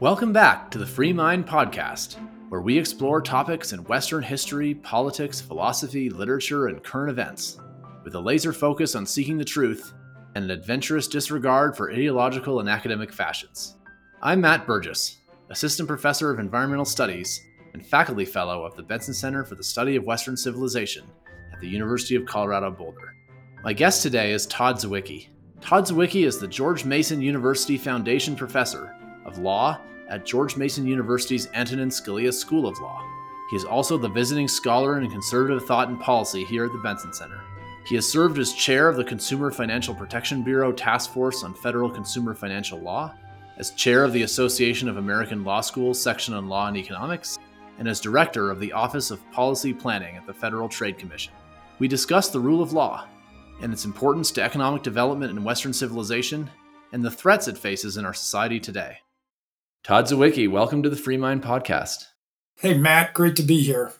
Welcome back to the Free Mind Podcast, where we explore topics in Western history, politics, philosophy, literature, and current events, with a laser focus on seeking the truth and an adventurous disregard for ideological and academic fashions. I'm Matt Burgess, Assistant Professor of Environmental Studies and Faculty Fellow of the Benson Center for the Study of Western Civilization at the University of Colorado Boulder. My guest today is Todd Zywicki. Todd Zywicki is the George Mason University Foundation Professor of Law at George Mason University's Antonin Scalia School of Law. He is also the visiting scholar in conservative thought and policy here at the Benson Center. He has served as chair of the Consumer Financial Protection Bureau Task Force on Federal Consumer Financial Law, as chair of the Association of American Law Schools section on law and economics, and as director of the Office of Policy Planning at the Federal Trade Commission. We discuss the rule of law and its importance to economic development in Western civilization and the threats it faces in our society today. Todd Zywicki, welcome to the Free Mind Podcast. Hey, Matt, great to be here.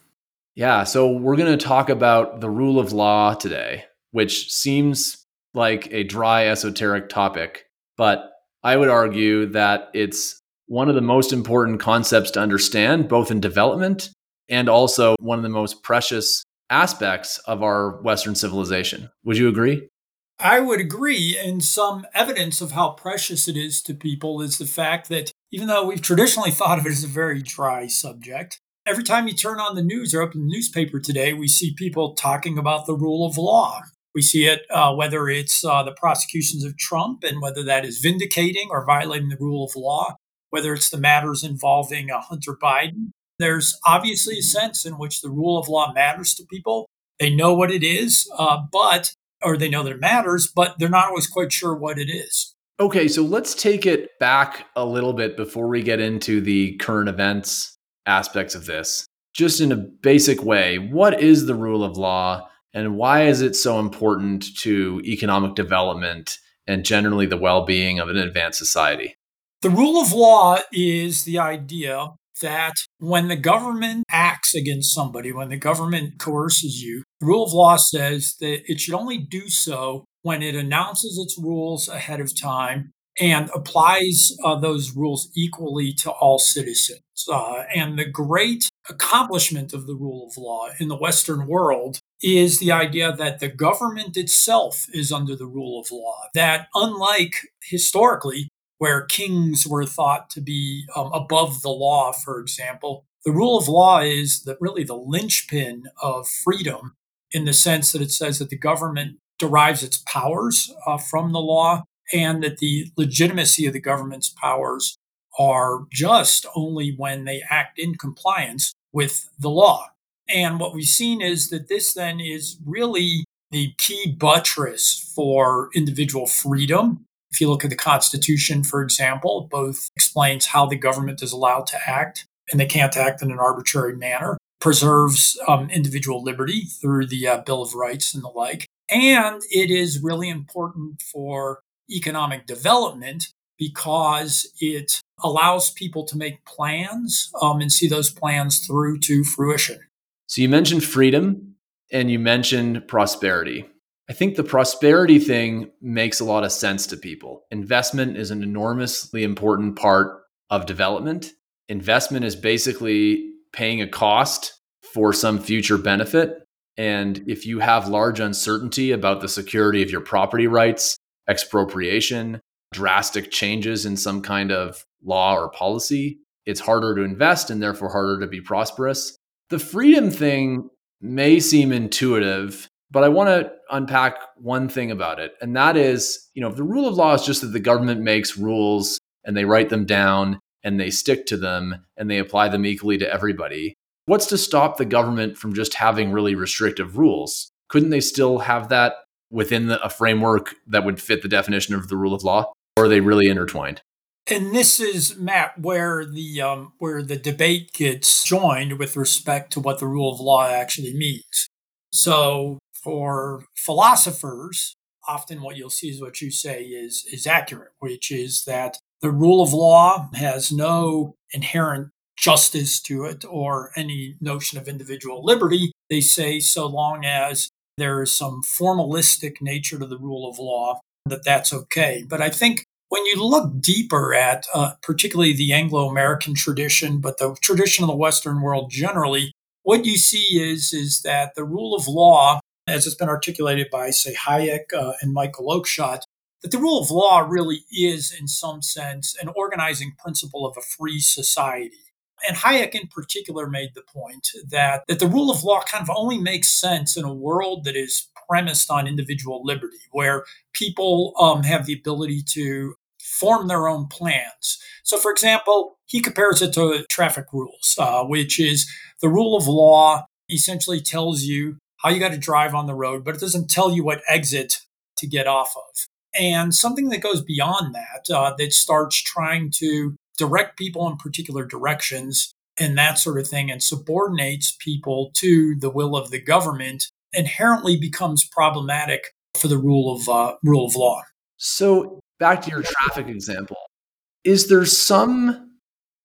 Yeah, so we're going to talk about the rule of law today, which seems like a dry, esoteric topic, but I would argue that it's one of the most important concepts to understand, both in development and also one of the most precious aspects of our Western civilization. Would you agree? I would agree. And some evidence of how precious it is to people is the fact that even though we've traditionally thought of it as a very dry subject, every time you turn on the news or open the newspaper today, we see people talking about the rule of law. We see it uh, whether it's uh, the prosecutions of Trump and whether that is vindicating or violating the rule of law, whether it's the matters involving uh, Hunter Biden. There's obviously a sense in which the rule of law matters to people. They know what it is, uh, but or they know that it matters, but they're not always quite sure what it is. Okay, so let's take it back a little bit before we get into the current events aspects of this. Just in a basic way, what is the rule of law and why is it so important to economic development and generally the well being of an advanced society? The rule of law is the idea that when the government acts against somebody, when the government coerces you, the rule of law says that it should only do so when it announces its rules ahead of time and applies uh, those rules equally to all citizens. Uh, and the great accomplishment of the rule of law in the Western world is the idea that the government itself is under the rule of law. That, unlike historically, where kings were thought to be um, above the law, for example, the rule of law is that really the linchpin of freedom in the sense that it says that the government derives its powers uh, from the law and that the legitimacy of the government's powers are just only when they act in compliance with the law. And what we've seen is that this then is really the key buttress for individual freedom. If you look at the Constitution, for example, both explains how the government is allowed to act and they can't act in an arbitrary manner, preserves um, individual liberty through the uh, Bill of Rights and the like, and it is really important for economic development because it allows people to make plans um, and see those plans through to fruition. So you mentioned freedom and you mentioned prosperity. I think the prosperity thing makes a lot of sense to people. Investment is an enormously important part of development. Investment is basically paying a cost for some future benefit. And if you have large uncertainty about the security of your property rights, expropriation, drastic changes in some kind of law or policy, it's harder to invest and therefore harder to be prosperous. The freedom thing may seem intuitive, but I want to unpack one thing about it. And that is, you know, the rule of law is just that the government makes rules and they write them down and they stick to them and they apply them equally to everybody, What's to stop the government from just having really restrictive rules? Couldn't they still have that within the, a framework that would fit the definition of the rule of law? Or are they really intertwined? And this is Matt, where the um, where the debate gets joined with respect to what the rule of law actually means. So, for philosophers, often what you'll see is what you say is is accurate, which is that the rule of law has no inherent justice to it or any notion of individual liberty. They say so long as there is some formalistic nature to the rule of law, that that's okay. But I think when you look deeper at uh, particularly the Anglo American tradition, but the tradition of the Western world generally, what you see is, is that the rule of law, as it's been articulated by, say, Hayek uh, and Michael Oakeshott, that the rule of law really is, in some sense, an organizing principle of a free society. And Hayek, in particular, made the point that, that the rule of law kind of only makes sense in a world that is premised on individual liberty, where people um, have the ability to form their own plans. So, for example, he compares it to traffic rules, uh, which is the rule of law essentially tells you how you got to drive on the road, but it doesn't tell you what exit to get off of and something that goes beyond that, uh, that starts trying to direct people in particular directions and that sort of thing, and subordinates people to the will of the government, inherently becomes problematic for the rule of uh, rule of law. So, back to your traffic example, is there some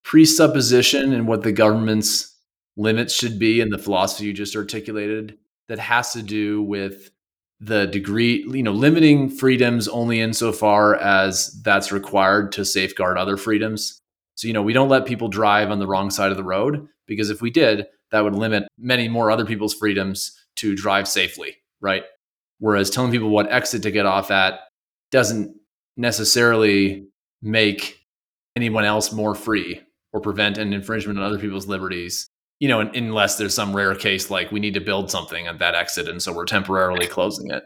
presupposition in what the government's limits should be in the philosophy you just articulated that has to do with the degree, you know, limiting freedoms only insofar as that's required to safeguard other freedoms. So, you know, we don't let people drive on the wrong side of the road because if we did, that would limit many more other people's freedoms to drive safely, right? Whereas telling people what exit to get off at doesn't necessarily make anyone else more free or prevent an infringement on other people's liberties you know, unless there's some rare case like we need to build something at that exit, and so we're temporarily closing it.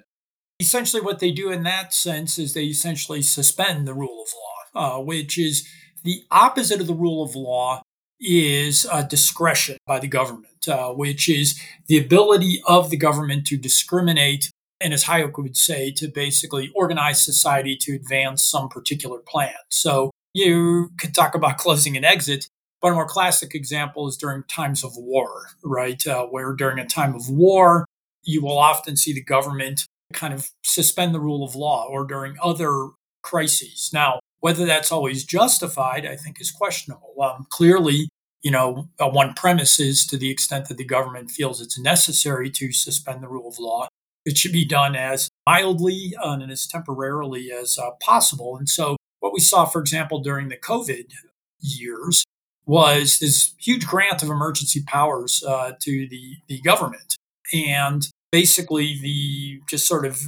Essentially, what they do in that sense is they essentially suspend the rule of law, uh, which is the opposite of the rule of law is uh, discretion by the government, uh, which is the ability of the government to discriminate, and as Hayek would say, to basically organize society to advance some particular plan. So you could talk about closing an exit, but a more classic example is during times of war, right? Uh, where during a time of war, you will often see the government kind of suspend the rule of law or during other crises. Now, whether that's always justified, I think is questionable. Um, clearly, you know, uh, one premise is to the extent that the government feels it's necessary to suspend the rule of law, it should be done as mildly uh, and as temporarily as uh, possible. And so, what we saw, for example, during the COVID years was this huge grant of emergency powers uh, to the, the government. And basically, the just sort of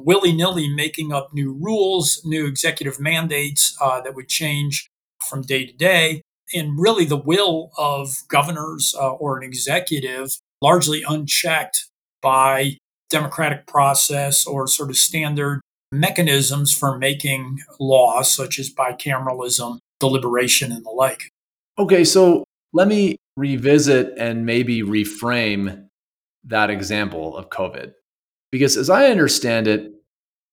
willy nilly making up new rules, new executive mandates uh, that would change from day to day. And really, the will of governors uh, or an executive largely unchecked by democratic process or sort of standard mechanisms for making laws, such as bicameralism, deliberation, and the like. Okay, so let me revisit and maybe reframe that example of COVID. Because as I understand it,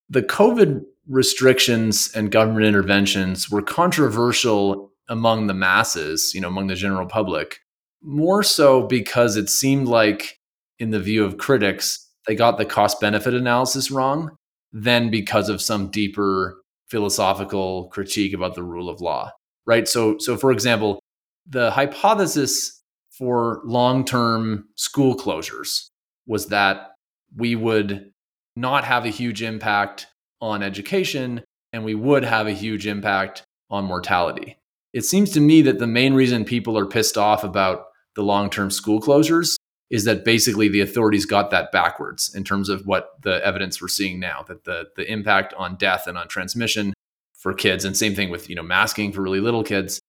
the COVID restrictions and government interventions were controversial among the masses, you know, among the general public, more so because it seemed like, in the view of critics, they got the cost benefit analysis wrong than because of some deeper philosophical critique about the rule of law right so so for example the hypothesis for long term school closures was that we would not have a huge impact on education and we would have a huge impact on mortality. It seems to me that the main reason people are pissed off about the long term school closures is that basically the authorities got that backwards in terms of what the evidence we're seeing now that the, the impact on death and on transmission for kids and same thing with you know masking for really little kids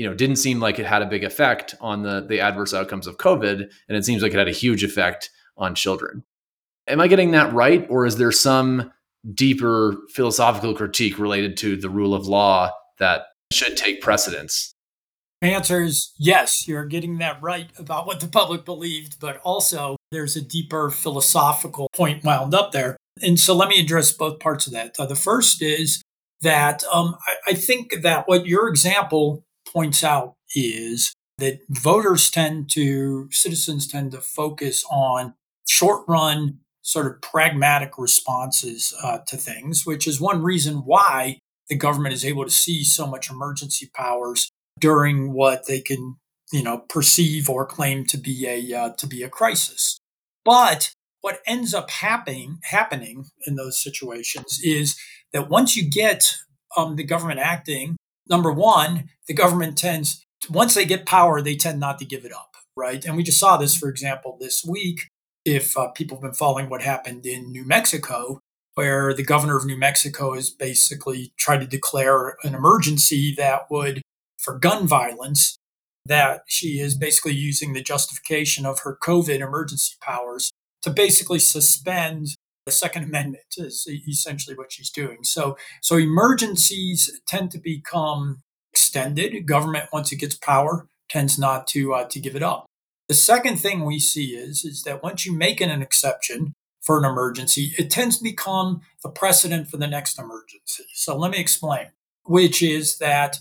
you know didn't seem like it had a big effect on the the adverse outcomes of covid and it seems like it had a huge effect on children. Am i getting that right or is there some deeper philosophical critique related to the rule of law that should take precedence? Answer is yes you're getting that right about what the public believed but also there's a deeper philosophical point wound up there. And so let me address both parts of that. The first is that um, I, I think that what your example points out is that voters tend to, citizens tend to focus on short run, sort of pragmatic responses uh, to things, which is one reason why the government is able to see so much emergency powers during what they can, you know, perceive or claim to be a uh, to be a crisis. But what ends up happening happening in those situations is that once you get um, the government acting, number one, the government tends, once they get power, they tend not to give it up, right? And we just saw this, for example, this week. If uh, people have been following what happened in New Mexico, where the governor of New Mexico has basically tried to declare an emergency that would, for gun violence, that she is basically using the justification of her COVID emergency powers to basically suspend the Second Amendment is essentially what she's doing. So, so emergencies tend to become extended. Government, once it gets power, tends not to uh, to give it up. The second thing we see is is that once you make an, an exception for an emergency, it tends to become the precedent for the next emergency. So let me explain, which is that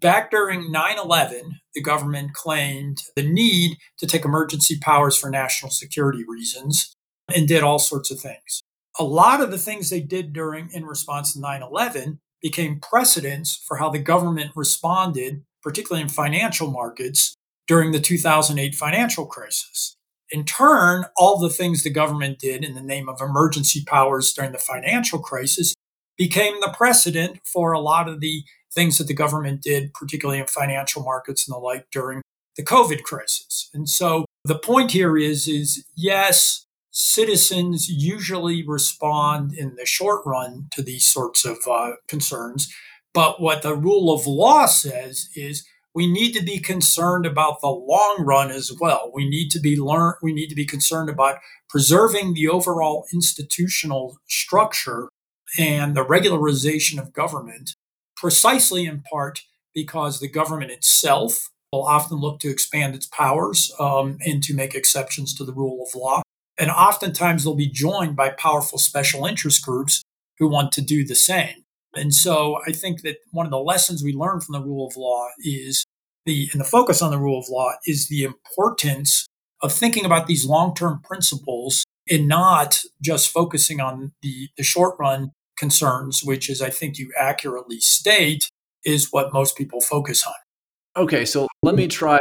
back during 9 11, the government claimed the need to take emergency powers for national security reasons and did all sorts of things. A lot of the things they did during in response to 9/11 became precedents for how the government responded, particularly in financial markets during the 2008 financial crisis. In turn, all the things the government did in the name of emergency powers during the financial crisis became the precedent for a lot of the things that the government did, particularly in financial markets and the like during the COVID crisis. And so the point here is, is yes, citizens usually respond in the short run to these sorts of uh, concerns. But what the rule of law says is we need to be concerned about the long run as well. We need to be learn we need to be concerned about preserving the overall institutional structure and the regularization of government precisely in part because the government itself will often look to expand its powers um, and to make exceptions to the rule of law. And oftentimes they'll be joined by powerful special interest groups who want to do the same. And so I think that one of the lessons we learn from the rule of law is the, and the focus on the rule of law is the importance of thinking about these long term principles and not just focusing on the, the short run concerns, which is, I think you accurately state, is what most people focus on. Okay, so let me try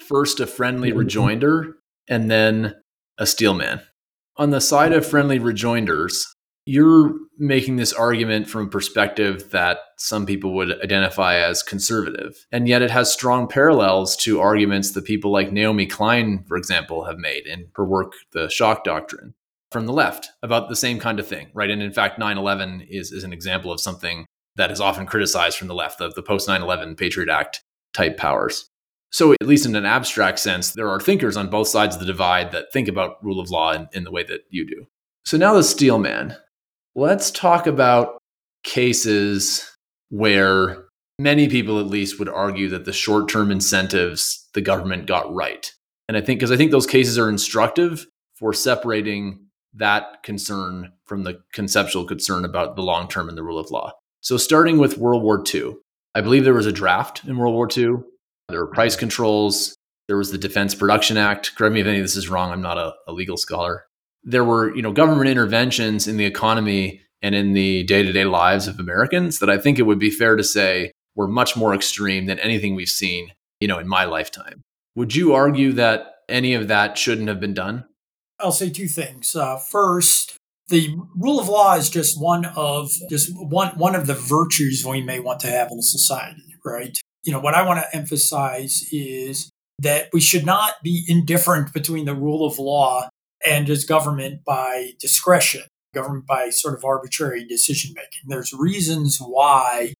first a friendly mm-hmm. rejoinder and then a steelman. On the side of friendly rejoinders, you're making this argument from a perspective that some people would identify as conservative. And yet it has strong parallels to arguments that people like Naomi Klein, for example, have made in her work, The Shock Doctrine, from the left about the same kind of thing, right? And in fact, 9 11 is, is an example of something that is often criticized from the left, the, the post 9 11 Patriot Act type powers. So, at least in an abstract sense, there are thinkers on both sides of the divide that think about rule of law in, in the way that you do. So, now the Steelman. Let's talk about cases where many people, at least, would argue that the short term incentives the government got right. And I think, because I think those cases are instructive for separating that concern from the conceptual concern about the long term and the rule of law. So, starting with World War II, I believe there was a draft in World War II there were price controls. There was the Defense Production Act. Correct me if any of this is wrong. I'm not a, a legal scholar. There were, you know, government interventions in the economy and in the day-to-day lives of Americans that I think it would be fair to say were much more extreme than anything we've seen, you know, in my lifetime. Would you argue that any of that shouldn't have been done? I'll say two things. Uh, first, the rule of law is just one of just one one of the virtues we may want to have in a society, right? You know, what I want to emphasize is that we should not be indifferent between the rule of law and just government by discretion, government by sort of arbitrary decision making. There's reasons why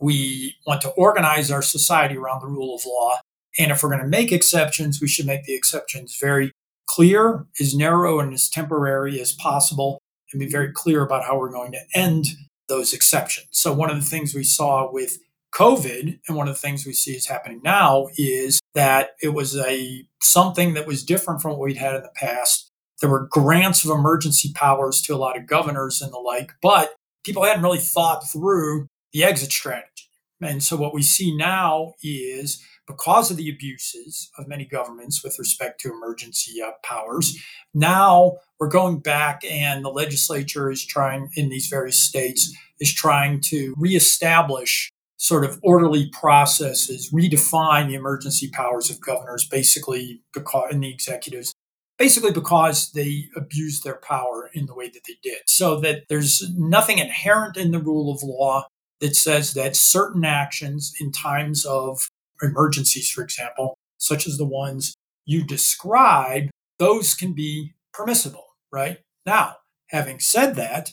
we want to organize our society around the rule of law. And if we're going to make exceptions, we should make the exceptions very clear, as narrow and as temporary as possible, and be very clear about how we're going to end those exceptions. So, one of the things we saw with COVID, and one of the things we see is happening now is that it was a something that was different from what we'd had in the past. There were grants of emergency powers to a lot of governors and the like, but people hadn't really thought through the exit strategy. And so what we see now is because of the abuses of many governments with respect to emergency uh, powers, now we're going back and the legislature is trying in these various states is trying to reestablish sort of orderly processes redefine the emergency powers of governors basically because in the executives basically because they abused their power in the way that they did so that there's nothing inherent in the rule of law that says that certain actions in times of emergencies, for example, such as the ones you describe, those can be permissible, right? Now, having said that,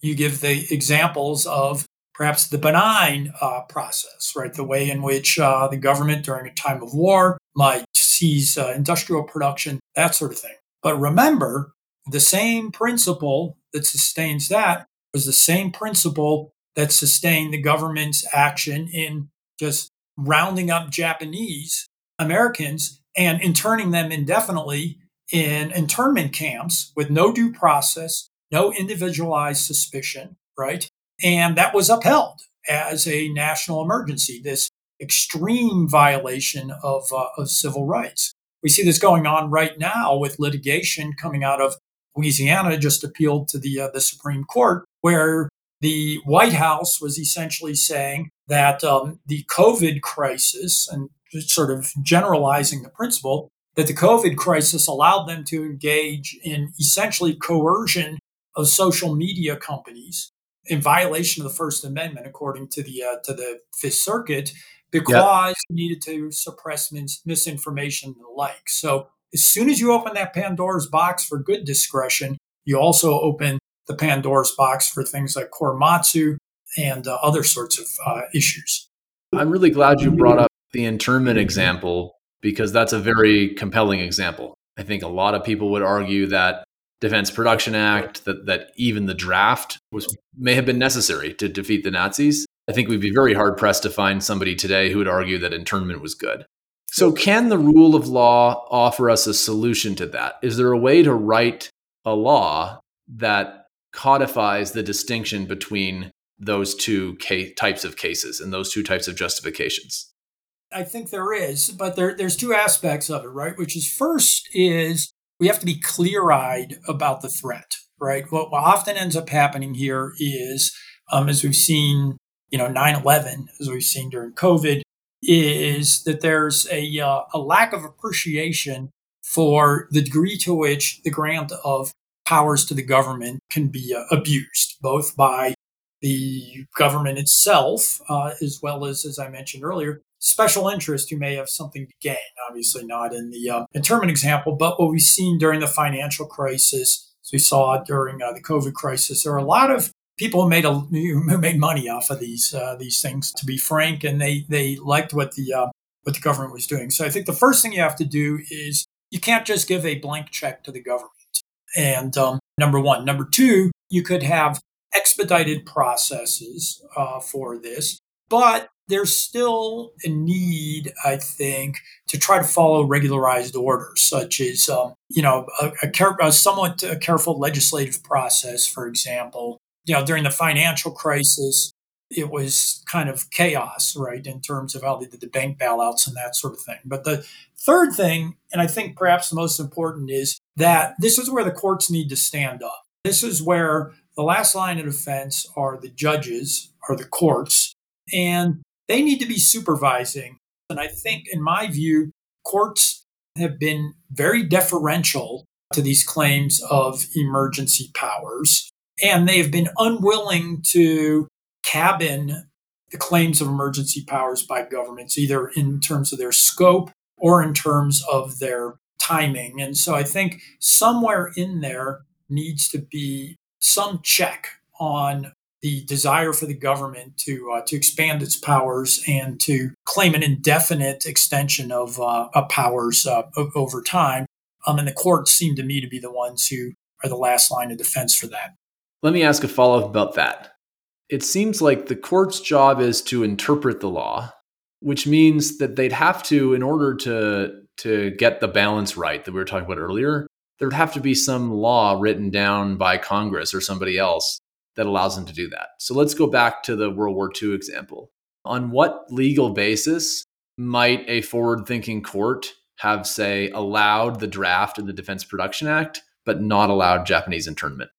you give the examples of perhaps the benign uh, process, right? The way in which uh, the government during a time of war might seize uh, industrial production, that sort of thing. But remember, the same principle that sustains that was the same principle that sustained the government's action in just rounding up Japanese Americans and interning them indefinitely in internment camps with no due process, no individualized suspicion, right? And that was upheld as a national emergency, this extreme violation of, uh, of civil rights. We see this going on right now with litigation coming out of Louisiana, just appealed to the, uh, the Supreme Court, where the White House was essentially saying that um, the COVID crisis, and sort of generalizing the principle, that the COVID crisis allowed them to engage in essentially coercion of social media companies in violation of the First Amendment, according to the uh, to the Fifth Circuit, because yep. needed to suppress mis- misinformation and the like. So as soon as you open that Pandora's box for good discretion, you also open the Pandora's box for things like Korematsu and uh, other sorts of uh, issues. I'm really glad you brought up the internment example because that's a very compelling example. I think a lot of people would argue that Defense Production Act, that, that even the draft was may have been necessary to defeat the Nazis. I think we'd be very hard pressed to find somebody today who would argue that internment was good. So, can the rule of law offer us a solution to that? Is there a way to write a law that codifies the distinction between those two ca- types of cases and those two types of justifications? I think there is, but there, there's two aspects of it, right? Which is first is we have to be clear eyed about the threat, right? What, what, often ends up happening here is, um, as we've seen, you know, 9 11, as we've seen during COVID, is that there's a, uh, a lack of appreciation for the degree to which the grant of powers to the government can be uh, abused, both by the government itself, uh, as well as, as I mentioned earlier, special interest who may have something to gain. Obviously, not in the uh, internment example, but what we've seen during the financial crisis, as we saw during uh, the COVID crisis, there are a lot of people who made a who made money off of these uh, these things. To be frank, and they they liked what the uh, what the government was doing. So I think the first thing you have to do is you can't just give a blank check to the government. And um, number one. Number two, you could have expedited processes uh, for this, but there's still a need, I think, to try to follow regularized orders, such as, um, you know, a, a, care, a somewhat careful legislative process, for example. You know, during the financial crisis, it was kind of chaos, right, in terms of how they did the bank bailouts and that sort of thing. But the third thing, and I think perhaps the most important, is that this is where the courts need to stand up. This is where the last line of defense are the judges, or the courts, and they need to be supervising. And I think, in my view, courts have been very deferential to these claims of emergency powers, and they have been unwilling to cabin the claims of emergency powers by governments, either in terms of their scope or in terms of their timing. And so I think somewhere in there needs to be some check on the desire for the government to uh, to expand its powers and to claim an indefinite extension of, uh, of powers uh, over time. Um, and the courts seem to me to be the ones who are the last line of defense for that. Let me ask a follow up about that. It seems like the court's job is to interpret the law, which means that they'd have to, in order to to get the balance right that we were talking about earlier, there would have to be some law written down by Congress or somebody else that allows them to do that. So let's go back to the World War II example. On what legal basis might a forward thinking court have, say, allowed the draft of the Defense Production Act, but not allowed Japanese internment?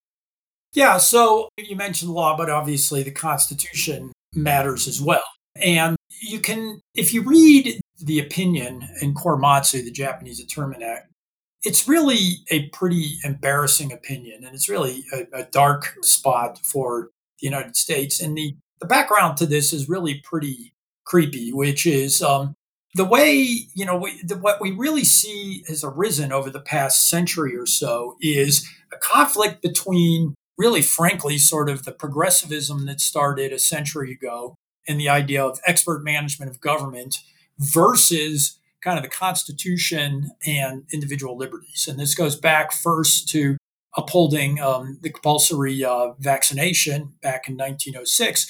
Yeah, so you mentioned law, but obviously the Constitution matters as well. And you can, if you read the opinion in Korematsu, the Japanese Internment Act, it's really a pretty embarrassing opinion, and it's really a, a dark spot for the United States. And the the background to this is really pretty creepy, which is um, the way you know we, the, what we really see has arisen over the past century or so is a conflict between really frankly sort of the progressivism that started a century ago and the idea of expert management of government versus kind of the constitution and individual liberties and this goes back first to upholding um, the compulsory uh, vaccination back in 1906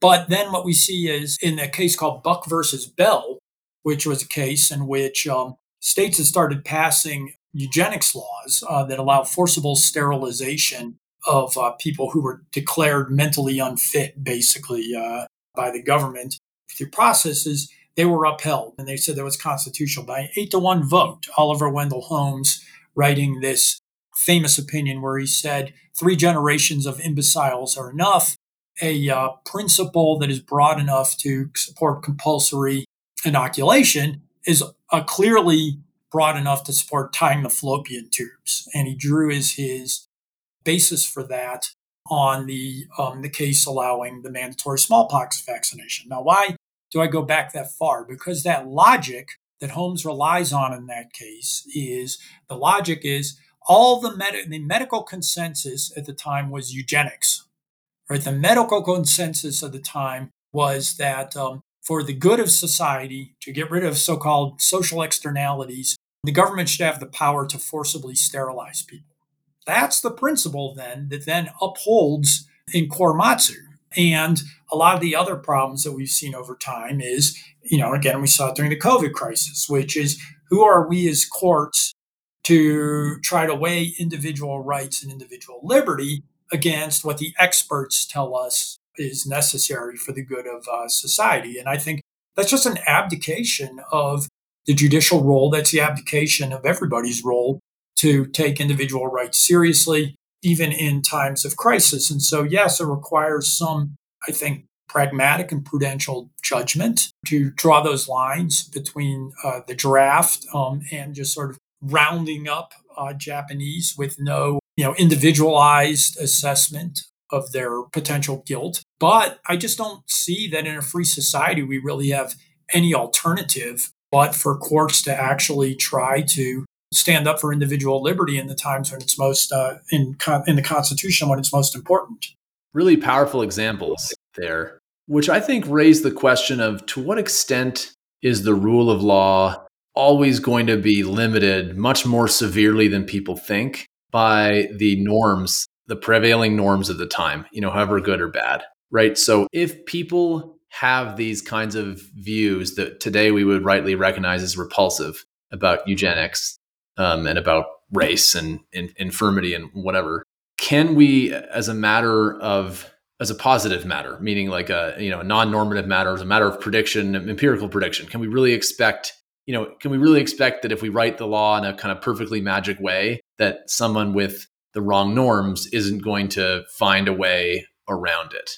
but then what we see is in a case called buck versus bell which was a case in which um, states had started passing eugenics laws uh, that allow forcible sterilization of uh, people who were declared mentally unfit, basically, uh, by the government through processes. They were upheld, and they said that was constitutional by an eight to one vote. Oliver Wendell Holmes writing this famous opinion where he said three generations of imbeciles are enough. A uh, principle that is broad enough to support compulsory inoculation is uh, clearly broad enough to support tying the fallopian tubes. And he drew as his basis for that on the um, the case allowing the mandatory smallpox vaccination. Now, why do I go back that far? Because that logic that Holmes relies on in that case is the logic is all the, med- the medical consensus at the time was eugenics. Right, the medical consensus of the time was that um, for the good of society, to get rid of so called social externalities, the government should have the power to forcibly sterilize people. That's the principle then that then upholds in Korematsu. And a lot of the other problems that we've seen over time is, you know, again, we saw it during the COVID crisis, which is who are we as courts to try to weigh individual rights and individual liberty against what the experts tell us is necessary for the good of uh, society. And I think that's just an abdication of the judicial role. That's the abdication of everybody's role to take individual rights seriously, even in times of crisis. And so, yes, it requires some, I think, pragmatic and prudential judgment to draw those lines between uh, the draft um, and just sort of rounding up uh, Japanese with no, you know, individualized assessment of their potential guilt. But I just don't see that in a free society we really have any alternative but for courts to actually try to stand up for individual liberty in the times when it's most uh, in in the Constitution when it's most important. Really powerful examples there, which I think raise the question of to what extent is the rule of law always going to be limited much more severely than people think by the norms the prevailing norms of the time, you know, however good or bad, right? So if people have these kinds of views that today we would rightly recognize as repulsive about eugenics um, and about race and, and infirmity and whatever, can we, as a matter of as a positive matter, meaning like a you know a non-normative matter, as a matter of prediction, empirical prediction, can we really expect you know can we really expect that if we write the law in a kind of perfectly magic way that someone with the wrong norms isn't going to find a way around it.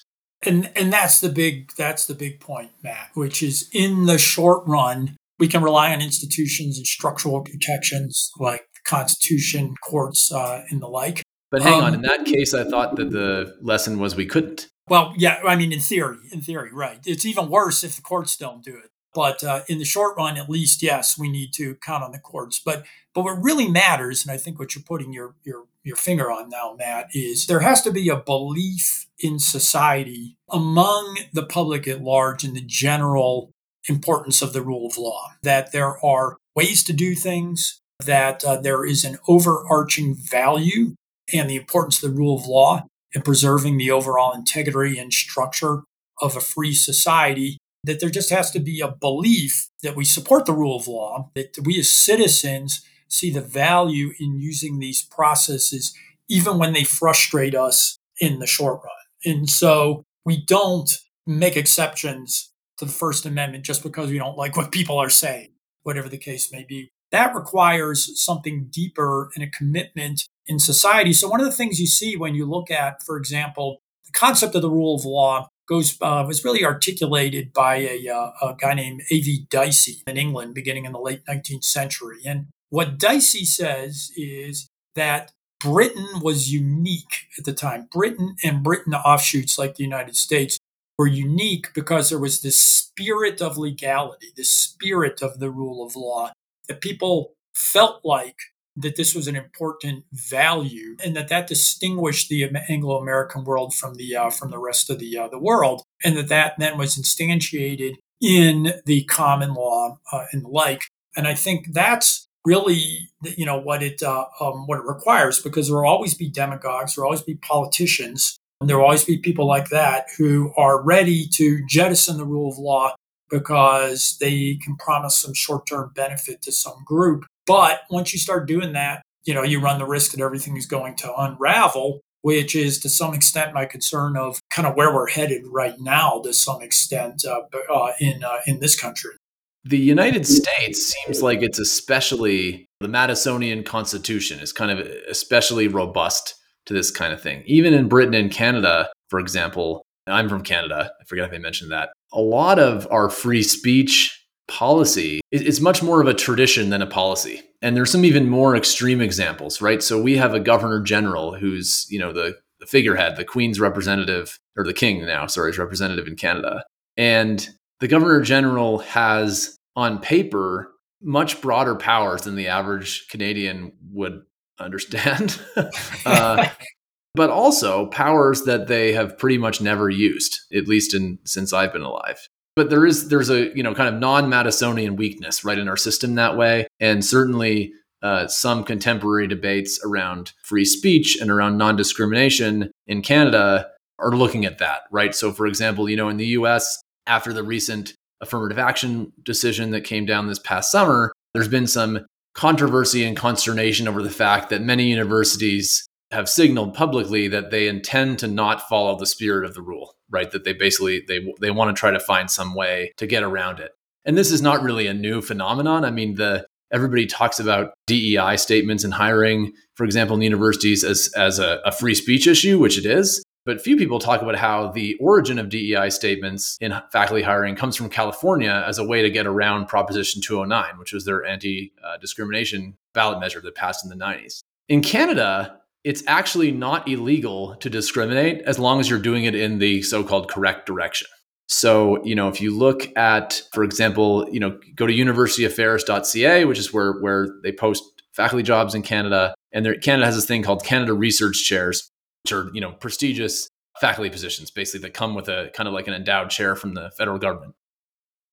And and that's the big that's the big point, Matt, which is in the short run, we can rely on institutions and structural protections like the Constitution, courts, uh, and the like. But hang um, on, in that case, I thought that the lesson was we couldn't. Well, yeah, I mean, in theory, in theory, right. It's even worse if the courts don't do it. But uh, in the short run, at least, yes, we need to count on the courts. But but what really matters, and I think what you're putting your your your finger on now, Matt, is there has to be a belief in society among the public at large and the general importance of the rule of law. That there are ways to do things. That uh, there is an overarching value and the importance of the rule of law in preserving the overall integrity and structure of a free society that there just has to be a belief that we support the rule of law, that we as citizens see the value in using these processes, even when they frustrate us in the short run. And so we don't make exceptions to the First Amendment just because we don't like what people are saying, whatever the case may be. That requires something deeper and a commitment in society. So, one of the things you see when you look at, for example, the concept of the rule of law goes uh, was really articulated by a, uh, a guy named A.V. Dicey in England, beginning in the late 19th century. And what Dicey says is that Britain was unique at the time. Britain and Britain offshoots like the United States were unique because there was this spirit of legality, this spirit of the rule of law that people felt like that this was an important value and that that distinguished the Anglo-American world from the uh, from the rest of the uh, the world and that that then was instantiated in the common law uh, and the like. And I think that's really you know what it uh, um, what it requires because there will always be demagogues there will always be politicians there will always be people like that who are ready to jettison the rule of law because they can promise some short-term benefit to some group. But once you start doing that you know you run the risk that everything is going to unravel which is to some extent my concern of kind of where we're headed right now to some extent uh, uh, in uh, in this country. The United States seems like it's especially the Madisonian Constitution is kind of especially robust to this kind of thing. Even in Britain and Canada, for example, I'm from Canada. I forget if I mentioned that. A lot of our free speech policy is much more of a tradition than a policy. And there's some even more extreme examples, right? So we have a governor general who's, you know, the, the figurehead, the queen's representative, or the king now, sorry, is representative in Canada. And the governor general has on paper much broader powers than the average Canadian would understand. uh, but also powers that they have pretty much never used, at least in since I've been alive. But there is there's a you know kind of non-Madisonian weakness right in our system that way, and certainly uh, some contemporary debates around free speech and around non-discrimination in Canada are looking at that, right? So, for example, you know, in the U.S after the recent affirmative action decision that came down this past summer, there's been some controversy and consternation over the fact that many universities have signaled publicly that they intend to not follow the spirit of the rule, right? That they basically they they want to try to find some way to get around it. And this is not really a new phenomenon. I mean, the everybody talks about DEI statements and hiring, for example, in universities as as a, a free speech issue, which it is. But few people talk about how the origin of DEI statements in faculty hiring comes from California as a way to get around Proposition 209, which was their anti uh, discrimination ballot measure that passed in the 90s. In Canada, it's actually not illegal to discriminate as long as you're doing it in the so called correct direction. So, you know, if you look at, for example, you know, go to universityaffairs.ca, which is where, where they post faculty jobs in Canada. And there, Canada has this thing called Canada Research Chairs, which are you know prestigious faculty positions, basically that come with a kind of like an endowed chair from the federal government.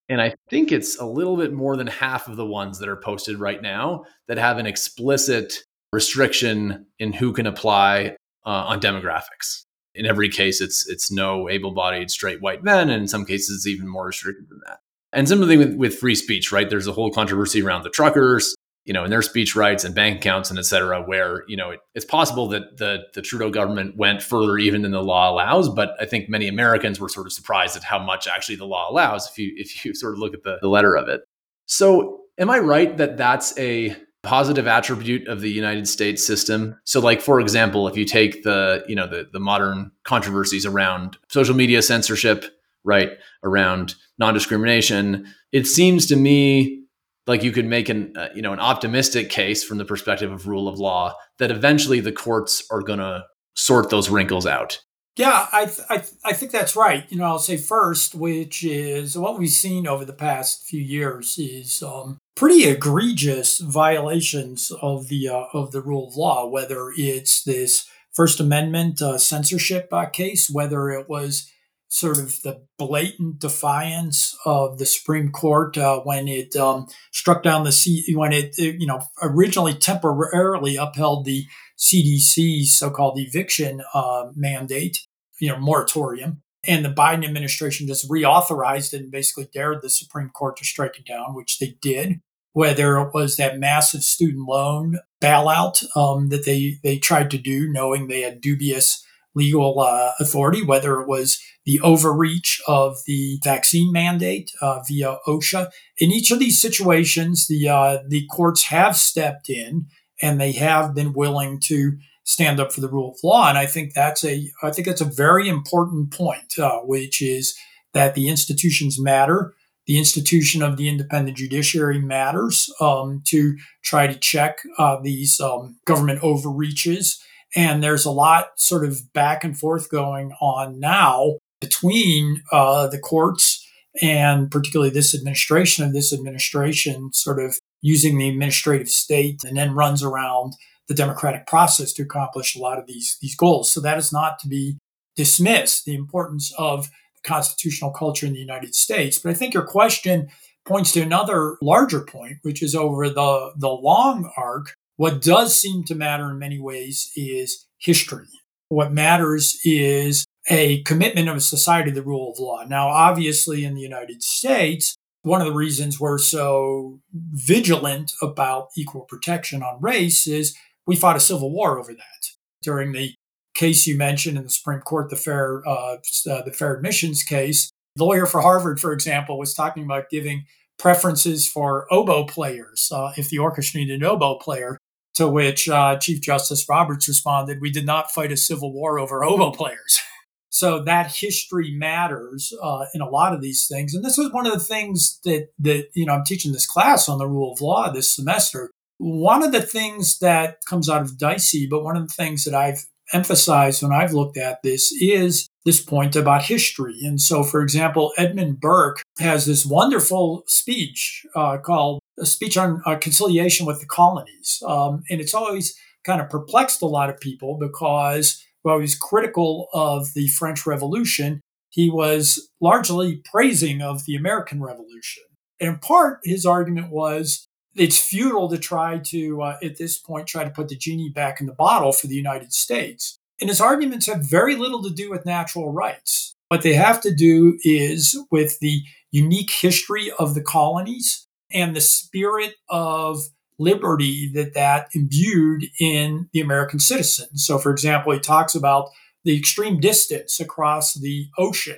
And I think it's a little bit more than half of the ones that are posted right now that have an explicit restriction in who can apply uh, on demographics. In every case, it's it's no able-bodied straight white men, and in some cases, it's even more restricted than that. And similarly with, with free speech, right? There's a whole controversy around the truckers you know, in their speech rights and bank accounts and et cetera, where, you know, it, it's possible that the, the Trudeau government went further even than the law allows. But I think many Americans were sort of surprised at how much actually the law allows if you, if you sort of look at the, the letter of it. So am I right that that's a positive attribute of the United States system? So like, for example, if you take the, you know, the, the modern controversies around social media censorship, right, around non-discrimination, it seems to me like you could make an uh, you know an optimistic case from the perspective of rule of law that eventually the courts are going to sort those wrinkles out. Yeah, I, th- I, th- I think that's right. You know, I'll say first, which is what we've seen over the past few years is um, pretty egregious violations of the uh, of the rule of law. Whether it's this First Amendment uh, censorship uh, case, whether it was sort of the blatant defiance of the Supreme Court uh, when it um, struck down the C when it, it, you know originally temporarily upheld the CDC's so-called eviction uh, mandate, you know moratorium, and the Biden administration just reauthorized it and basically dared the Supreme Court to strike it down, which they did. Whether it was that massive student loan bailout um, that they they tried to do, knowing they had dubious legal uh, authority, whether it was the overreach of the vaccine mandate uh, via OSHA. In each of these situations, the uh, the courts have stepped in and they have been willing to stand up for the rule of law. And I think that's a I think that's a very important point, uh, which is that the institutions matter. The institution of the independent judiciary matters um, to try to check uh, these um, government overreaches and there's a lot sort of back and forth going on now between uh, the courts and particularly this administration of this administration sort of using the administrative state and then runs around the democratic process to accomplish a lot of these these goals. So that is not to be dismissed the importance of the constitutional culture in the United States. But I think your question points to another larger point, which is over the the long arc. What does seem to matter in many ways is history. What matters is a commitment of a society to the rule of law. Now, obviously, in the United States, one of the reasons we're so vigilant about equal protection on race is we fought a civil war over that. During the case you mentioned in the Supreme Court, the fair uh, uh, the fair admissions case, the lawyer for Harvard, for example, was talking about giving preferences for oboe players uh, if the orchestra needed an oboe player. To which uh, Chief Justice Roberts responded, "We did not fight a civil war over oboe players." So that history matters uh, in a lot of these things. And this was one of the things that that you know I'm teaching this class on the rule of law this semester. One of the things that comes out of Dicey, but one of the things that I've emphasized when I've looked at this is this point about history. And so, for example, Edmund Burke has this wonderful speech uh, called a speech on uh, conciliation with the colonies. Um, and it's always kind of perplexed a lot of people because while he was critical of the French Revolution, he was largely praising of the American Revolution. And in part, his argument was it's futile to try to, uh, at this point, try to put the genie back in the bottle for the United States. And his arguments have very little to do with natural rights. What they have to do is with the unique history of the colonies and the spirit of liberty that that imbued in the American citizen. So, for example, he talks about the extreme distance across the ocean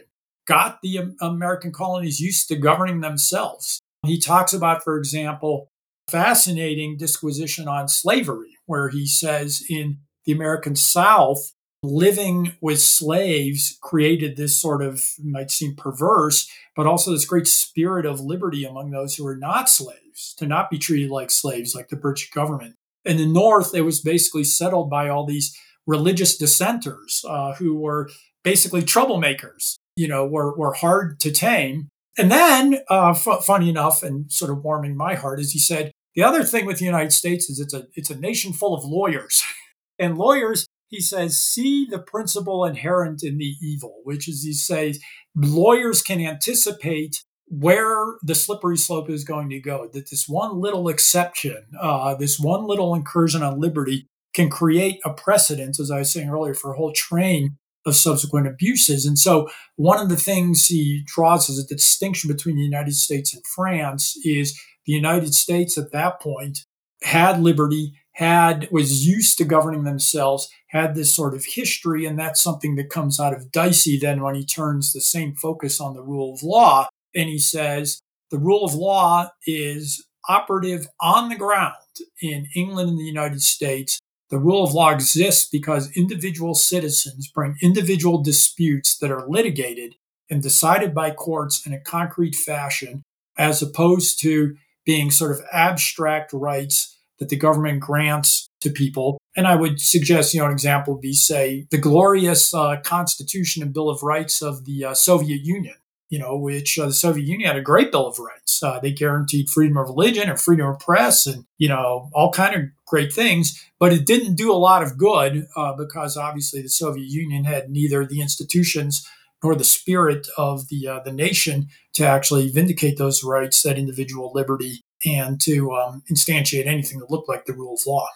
got the American colonies used to governing themselves. He talks about, for example, fascinating disquisition on slavery, where he says in the American South, living with slaves created this sort of might seem perverse, but also this great spirit of liberty among those who were not slaves, to not be treated like slaves, like the British government. In the North, it was basically settled by all these religious dissenters uh, who were basically troublemakers, you know, were, were hard to tame. And then, uh, f- funny enough, and sort of warming my heart, as he said, the other thing with the United States is it's a it's a nation full of lawyers. and lawyers he says, see the principle inherent in the evil, which is he says lawyers can anticipate where the slippery slope is going to go. That this one little exception, uh, this one little incursion on liberty, can create a precedent, as I was saying earlier, for a whole train of subsequent abuses. And so, one of the things he draws as a distinction between the United States and France is the United States at that point had liberty, had was used to governing themselves, had this sort of history, and that's something that comes out of Dicey then when he turns the same focus on the rule of law. And he says the rule of law is operative on the ground in England and the United States. The rule of law exists because individual citizens bring individual disputes that are litigated and decided by courts in a concrete fashion, as opposed to being sort of abstract rights that the government grants to people. And I would suggest, you know, an example would be, say, the glorious uh, Constitution and Bill of Rights of the uh, Soviet Union, you know, which uh, the Soviet Union had a great Bill of Rights. Uh, they guaranteed freedom of religion and freedom of press and, you know, all kind of great things. But it didn't do a lot of good uh, because obviously the Soviet Union had neither the institutions nor the spirit of the uh, the nation to actually vindicate those rights, that individual liberty, and to um, instantiate anything that looked like the rule of law.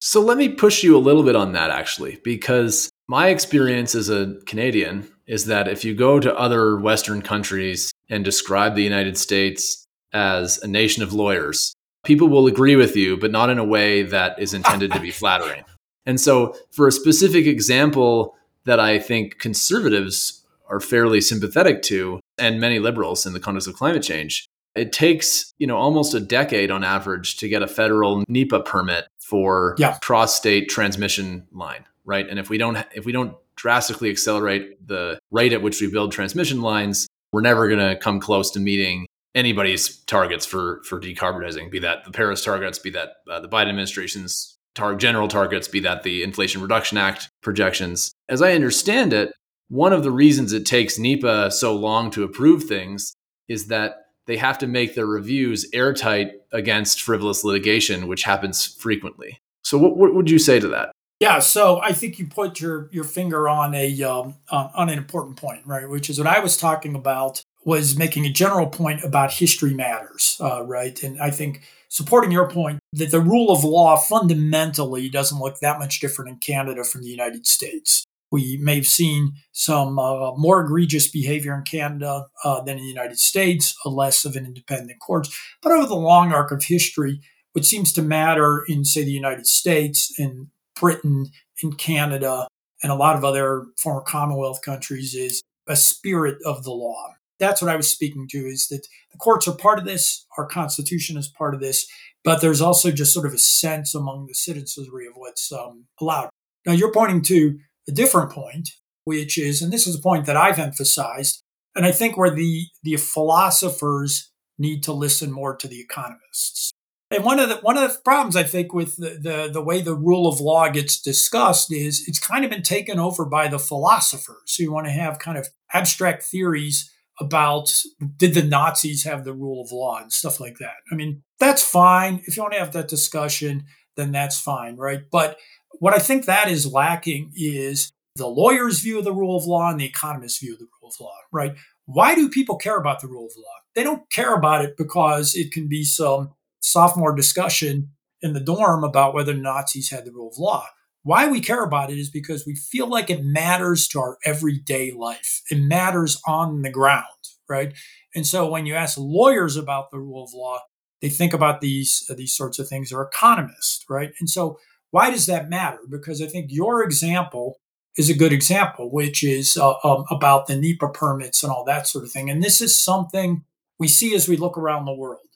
So let me push you a little bit on that, actually, because my experience as a Canadian is that if you go to other Western countries and describe the United States as a nation of lawyers, people will agree with you, but not in a way that is intended to be flattering. And so, for a specific example that I think conservatives are fairly sympathetic to, and many liberals in the context of climate change, it takes, you know, almost a decade on average to get a federal NEPA permit for yeah. cross-state transmission line, right? And if we don't if we don't drastically accelerate the rate at which we build transmission lines, we're never going to come close to meeting anybody's targets for for decarbonizing, be that the Paris targets, be that uh, the Biden administration's tar- general targets, be that the Inflation Reduction Act projections. As I understand it, one of the reasons it takes NEPA so long to approve things is that they have to make their reviews airtight against frivolous litigation, which happens frequently. So, what, what would you say to that? Yeah, so I think you put your your finger on a um, on an important point, right? Which is what I was talking about was making a general point about history matters, uh, right? And I think supporting your point that the rule of law fundamentally doesn't look that much different in Canada from the United States. We may have seen some uh, more egregious behavior in Canada uh, than in the United States, a less of an independent courts. But over the long arc of history, what seems to matter in, say, the United States, in Britain, in Canada, and a lot of other former Commonwealth countries is a spirit of the law. That's what I was speaking to is that the courts are part of this, our Constitution is part of this, but there's also just sort of a sense among the citizenry of what's um, allowed. Now, you're pointing to a different point, which is, and this is a point that I've emphasized, and I think where the the philosophers need to listen more to the economists. And one of the one of the problems I think with the, the, the way the rule of law gets discussed is it's kind of been taken over by the philosophers who want to have kind of abstract theories about did the Nazis have the rule of law and stuff like that. I mean, that's fine. If you want to have that discussion, then that's fine, right? But what I think that is lacking is the lawyer's view of the rule of law and the economist's view of the rule of law, right? Why do people care about the rule of law? They don't care about it because it can be some sophomore discussion in the dorm about whether Nazis had the rule of law. Why we care about it is because we feel like it matters to our everyday life. It matters on the ground, right? And so when you ask lawyers about the rule of law, they think about these these sorts of things. Or economists, right? And so why does that matter? Because I think your example is a good example, which is uh, um, about the NEPA permits and all that sort of thing. And this is something we see as we look around the world,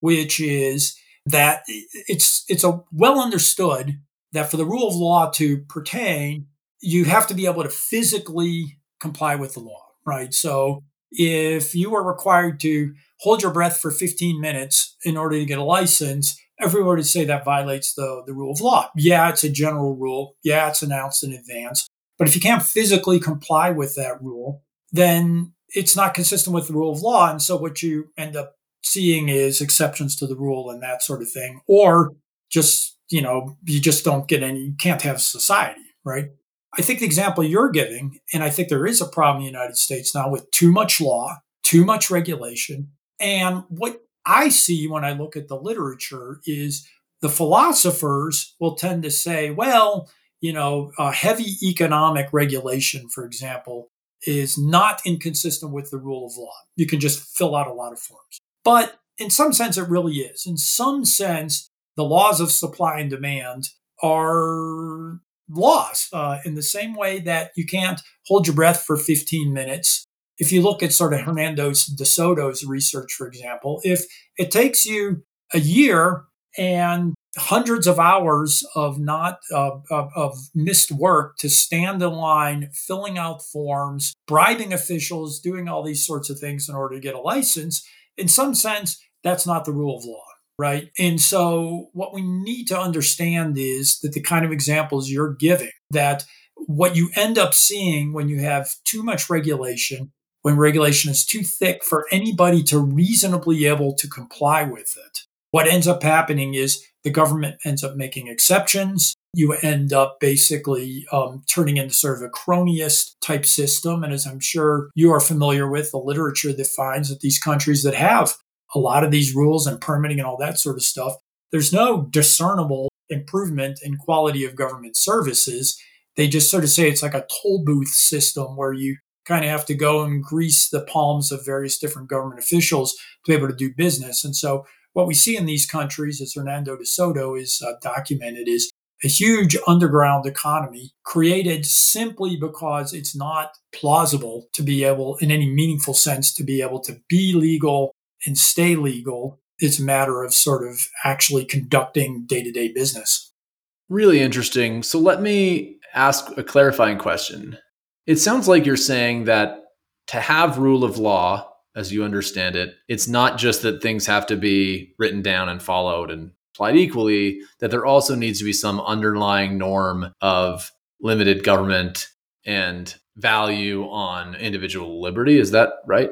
which is that it's it's a well understood that for the rule of law to pertain, you have to be able to physically comply with the law, right? So if you are required to hold your breath for 15 minutes in order to get a license, everyone would say that violates the, the rule of law. Yeah, it's a general rule. Yeah, it's announced in advance. But if you can't physically comply with that rule, then it's not consistent with the rule of law. And so what you end up seeing is exceptions to the rule and that sort of thing, or just, you know, you just don't get any, you can't have society, right? I think the example you're giving, and I think there is a problem in the United States now with too much law, too much regulation. And what I see when I look at the literature is the philosophers will tend to say, well, you know, heavy economic regulation, for example, is not inconsistent with the rule of law. You can just fill out a lot of forms. But in some sense, it really is. In some sense, the laws of supply and demand are laws uh, in the same way that you can't hold your breath for 15 minutes if you look at sort of Hernando de Soto's research, for example, if it takes you a year and hundreds of hours of not uh, of, of, missed work to stand in line filling out forms bribing officials doing all these sorts of things in order to get a license in some sense that's not the rule of law right? And so what we need to understand is that the kind of examples you're giving that what you end up seeing when you have too much regulation when regulation is too thick for anybody to reasonably able to comply with it. What ends up happening is the government ends up making exceptions. You end up basically um, turning into sort of a cronyist type system. And as I'm sure you are familiar with, the literature that finds that these countries that have a lot of these rules and permitting and all that sort of stuff, there's no discernible improvement in quality of government services. They just sort of say it's like a toll booth system where you kind of have to go and grease the palms of various different government officials to be able to do business. And so, what we see in these countries, as Hernando de Soto is uh, documented, is a huge underground economy created simply because it's not plausible to be able, in any meaningful sense, to be able to be legal and stay legal. It's a matter of sort of actually conducting day to day business. Really interesting. So, let me ask a clarifying question. It sounds like you're saying that to have rule of law, as you understand it, it's not just that things have to be written down and followed and applied equally, that there also needs to be some underlying norm of limited government and value on individual liberty. Is that right?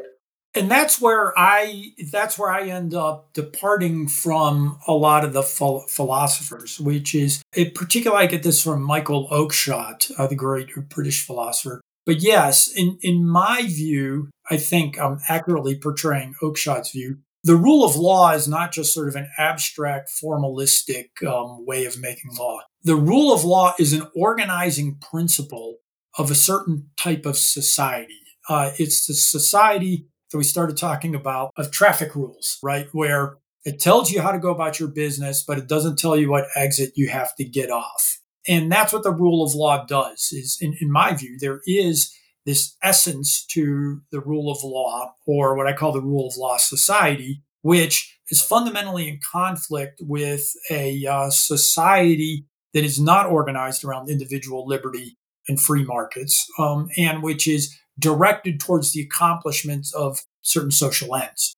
and that's where i that's where i end up departing from a lot of the ph- philosophers which is in particular i get this from michael oakeshott uh, the great british philosopher but yes in in my view i think i'm accurately portraying oakeshott's view the rule of law is not just sort of an abstract formalistic um, way of making law the rule of law is an organizing principle of a certain type of society uh, it's the society that we started talking about of traffic rules, right? Where it tells you how to go about your business, but it doesn't tell you what exit you have to get off. And that's what the rule of law does is in, in my view, there is this essence to the rule of law or what I call the rule of law society, which is fundamentally in conflict with a uh, society that is not organized around individual liberty and free markets, um, and which is directed towards the accomplishments of certain social ends.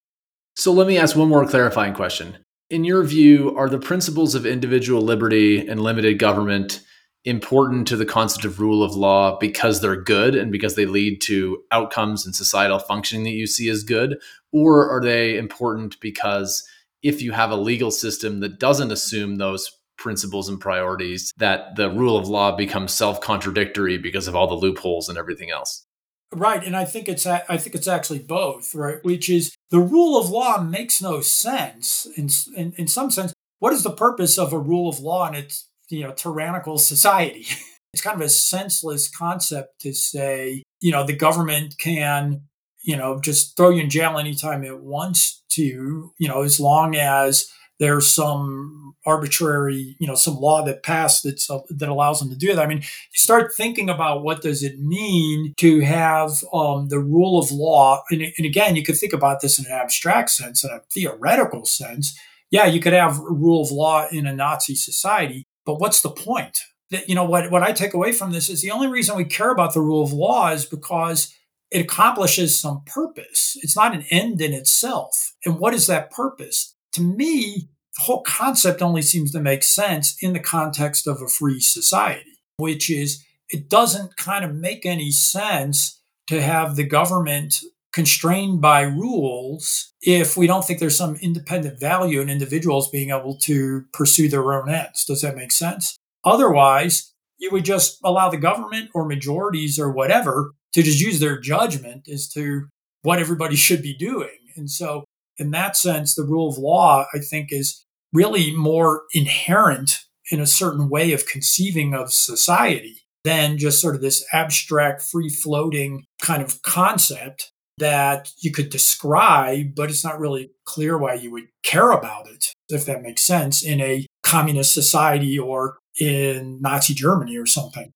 So let me ask one more clarifying question. In your view, are the principles of individual liberty and limited government important to the constitutive rule of law because they're good and because they lead to outcomes and societal functioning that you see as good? Or are they important because if you have a legal system that doesn't assume those principles and priorities, that the rule of law becomes self contradictory because of all the loopholes and everything else? Right, and I think it's I think it's actually both, right? Which is the rule of law makes no sense in in, in some sense. What is the purpose of a rule of law in its you know tyrannical society? it's kind of a senseless concept to say you know the government can you know just throw you in jail anytime it wants to you know as long as there's some arbitrary, you know, some law that passed that's, uh, that allows them to do that. I mean, you start thinking about what does it mean to have um, the rule of law, and, and again, you could think about this in an abstract sense, in a theoretical sense. Yeah, you could have rule of law in a Nazi society, but what's the point? That you know what what I take away from this is the only reason we care about the rule of law is because it accomplishes some purpose. It's not an end in itself. And what is that purpose? To me, the whole concept only seems to make sense in the context of a free society, which is it doesn't kind of make any sense to have the government constrained by rules if we don't think there's some independent value in individuals being able to pursue their own ends. Does that make sense? Otherwise, you would just allow the government or majorities or whatever to just use their judgment as to what everybody should be doing. And so in that sense, the rule of law, I think, is really more inherent in a certain way of conceiving of society than just sort of this abstract, free floating kind of concept that you could describe, but it's not really clear why you would care about it, if that makes sense, in a communist society or in Nazi Germany or something.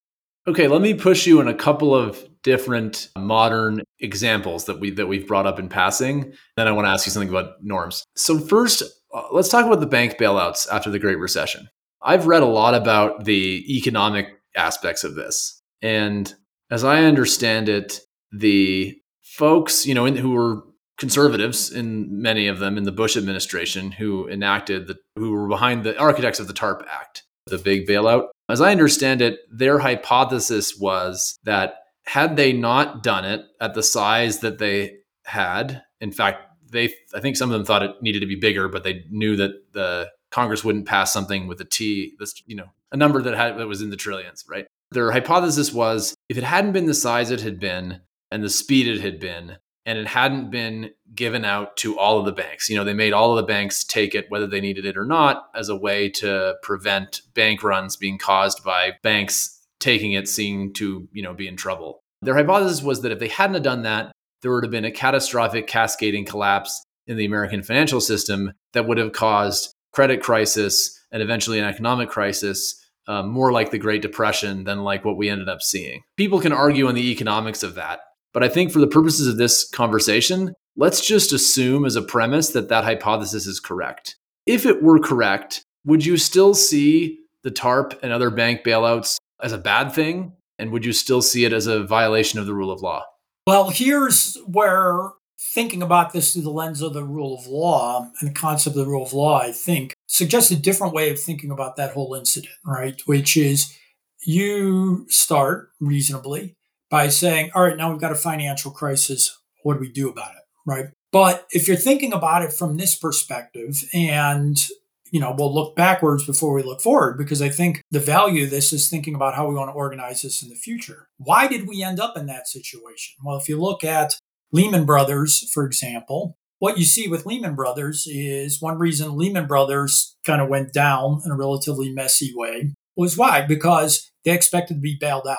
Okay, let me push you in a couple of different modern examples that we that we've brought up in passing. Then I want to ask you something about norms. So first, uh, let's talk about the bank bailouts after the Great Recession. I've read a lot about the economic aspects of this, and as I understand it, the folks you know in, who were conservatives in many of them in the Bush administration who enacted the who were behind the architects of the TARP Act, the big bailout. As I understand it, their hypothesis was that had they not done it at the size that they had, in fact, they I think some of them thought it needed to be bigger, but they knew that the Congress wouldn't pass something with a T, this you know, a number that had that was in the trillions, right? Their hypothesis was if it hadn't been the size it had been and the speed it had been, and it hadn't been given out to all of the banks. You know, they made all of the banks take it whether they needed it or not as a way to prevent bank runs being caused by banks taking it seeing to, you know, be in trouble. Their hypothesis was that if they hadn't done that, there would have been a catastrophic cascading collapse in the American financial system that would have caused credit crisis and eventually an economic crisis um, more like the Great Depression than like what we ended up seeing. People can argue on the economics of that, but I think for the purposes of this conversation, let's just assume as a premise that that hypothesis is correct. If it were correct, would you still see the TARP and other bank bailouts as a bad thing? And would you still see it as a violation of the rule of law? Well, here's where thinking about this through the lens of the rule of law and the concept of the rule of law, I think, suggests a different way of thinking about that whole incident, right? Which is you start reasonably by saying, all right, now we've got a financial crisis. What do we do about it? Right. But if you're thinking about it from this perspective, and you know, we'll look backwards before we look forward because I think the value of this is thinking about how we want to organize this in the future. Why did we end up in that situation? Well, if you look at Lehman Brothers, for example, what you see with Lehman Brothers is one reason Lehman Brothers kind of went down in a relatively messy way was why? Because they expected to be bailed out.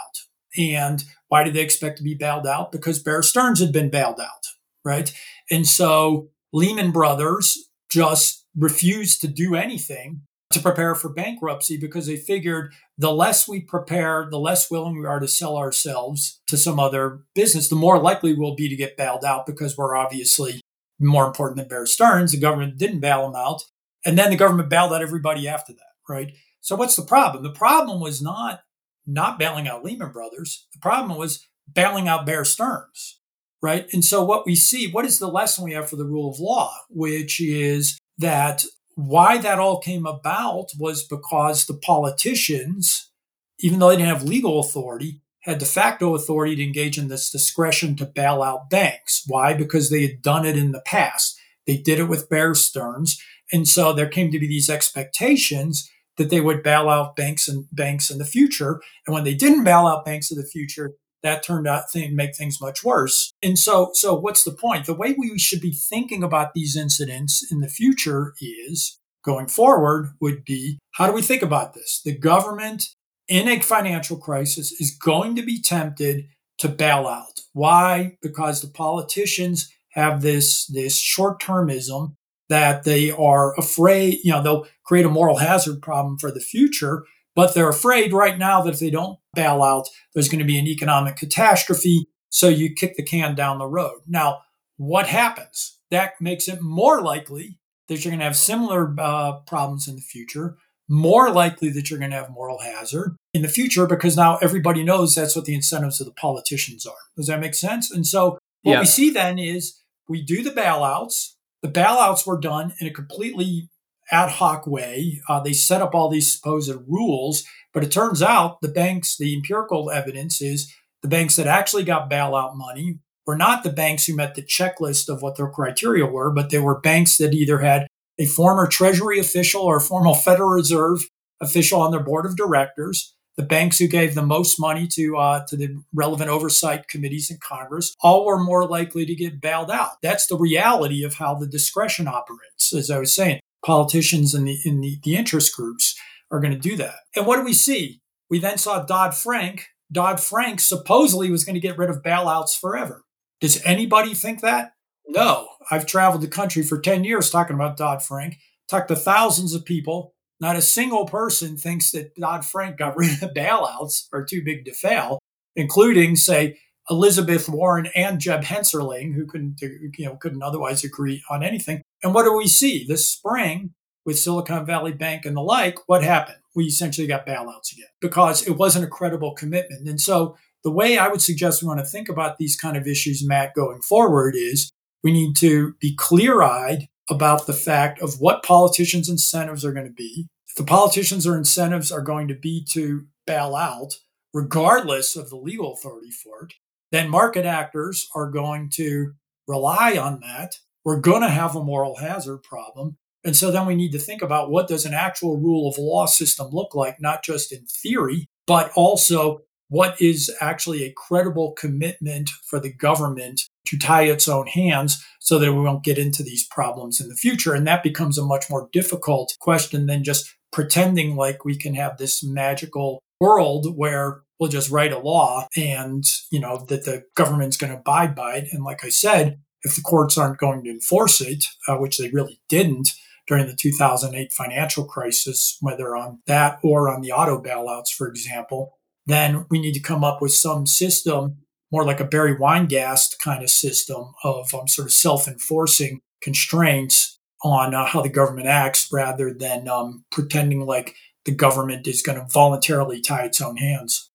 And why did they expect to be bailed out? Because Bear Stearns had been bailed out, right? And so Lehman Brothers just refused to do anything to prepare for bankruptcy because they figured the less we prepare, the less willing we are to sell ourselves to some other business, the more likely we'll be to get bailed out because we're obviously more important than Bear Stearns. The government didn't bail them out. And then the government bailed out everybody after that, right? So what's the problem? The problem was not not bailing out Lehman Brothers. The problem was bailing out Bear Stearns, right? And so what we see, what is the lesson we have for the rule of law, which is that why that all came about was because the politicians, even though they didn't have legal authority, had de facto authority to engage in this discretion to bail out banks. Why? Because they had done it in the past. They did it with Bear Stearns. And so there came to be these expectations that they would bail out banks and banks in the future. And when they didn't bail out banks in the future, that turned out to make things much worse. And so, so what's the point? The way we should be thinking about these incidents in the future is going forward would be how do we think about this? The government in a financial crisis is going to be tempted to bail out. Why? Because the politicians have this, this short termism that they are afraid, you know, they'll create a moral hazard problem for the future, but they're afraid right now that if they don't bail out, there's going to be an economic catastrophe. So you kick the can down the road. Now, what happens? That makes it more likely that you're going to have similar uh, problems in the future, more likely that you're going to have moral hazard in the future because now everybody knows that's what the incentives of the politicians are. Does that make sense? And so what yeah. we see then is we do the bailouts. The bailouts were done in a completely ad hoc way. Uh, they set up all these supposed rules, but it turns out the banks, the empirical evidence is the banks that actually got bailout money were not the banks who met the checklist of what their criteria were, but they were banks that either had a former Treasury official or a former Federal Reserve official on their board of directors. The banks who gave the most money to uh, to the relevant oversight committees in Congress all were more likely to get bailed out. That's the reality of how the discretion operates. As I was saying, politicians and the in the, the interest groups are going to do that. And what do we see? We then saw Dodd Frank. Dodd Frank supposedly was going to get rid of bailouts forever. Does anybody think that? No. I've traveled the country for 10 years talking about Dodd Frank, talked to thousands of people. Not a single person thinks that Dodd Frank got rid of bailouts or too big to fail, including, say, Elizabeth Warren and Jeb Hensarling, who couldn't, you know, couldn't otherwise agree on anything. And what do we see this spring with Silicon Valley Bank and the like? What happened? We essentially got bailouts again because it wasn't a credible commitment. And so the way I would suggest we want to think about these kind of issues, Matt, going forward is we need to be clear eyed about the fact of what politicians' incentives are going to be. If the politicians' or incentives are going to be to bail out, regardless of the legal authority for it, then market actors are going to rely on that. We're going to have a moral hazard problem. And so then we need to think about what does an actual rule of law system look like, not just in theory, but also what is actually a credible commitment for the government to tie its own hands so that we won't get into these problems in the future. And that becomes a much more difficult question than just pretending like we can have this magical world where we'll just write a law and, you know, that the government's going to abide by it. And like I said, if the courts aren't going to enforce it, uh, which they really didn't during the 2008 financial crisis, whether on that or on the auto bailouts, for example, then we need to come up with some system, more like a Barry Weingast kind of system of um, sort of self enforcing constraints on uh, how the government acts rather than um, pretending like the government is going to voluntarily tie its own hands.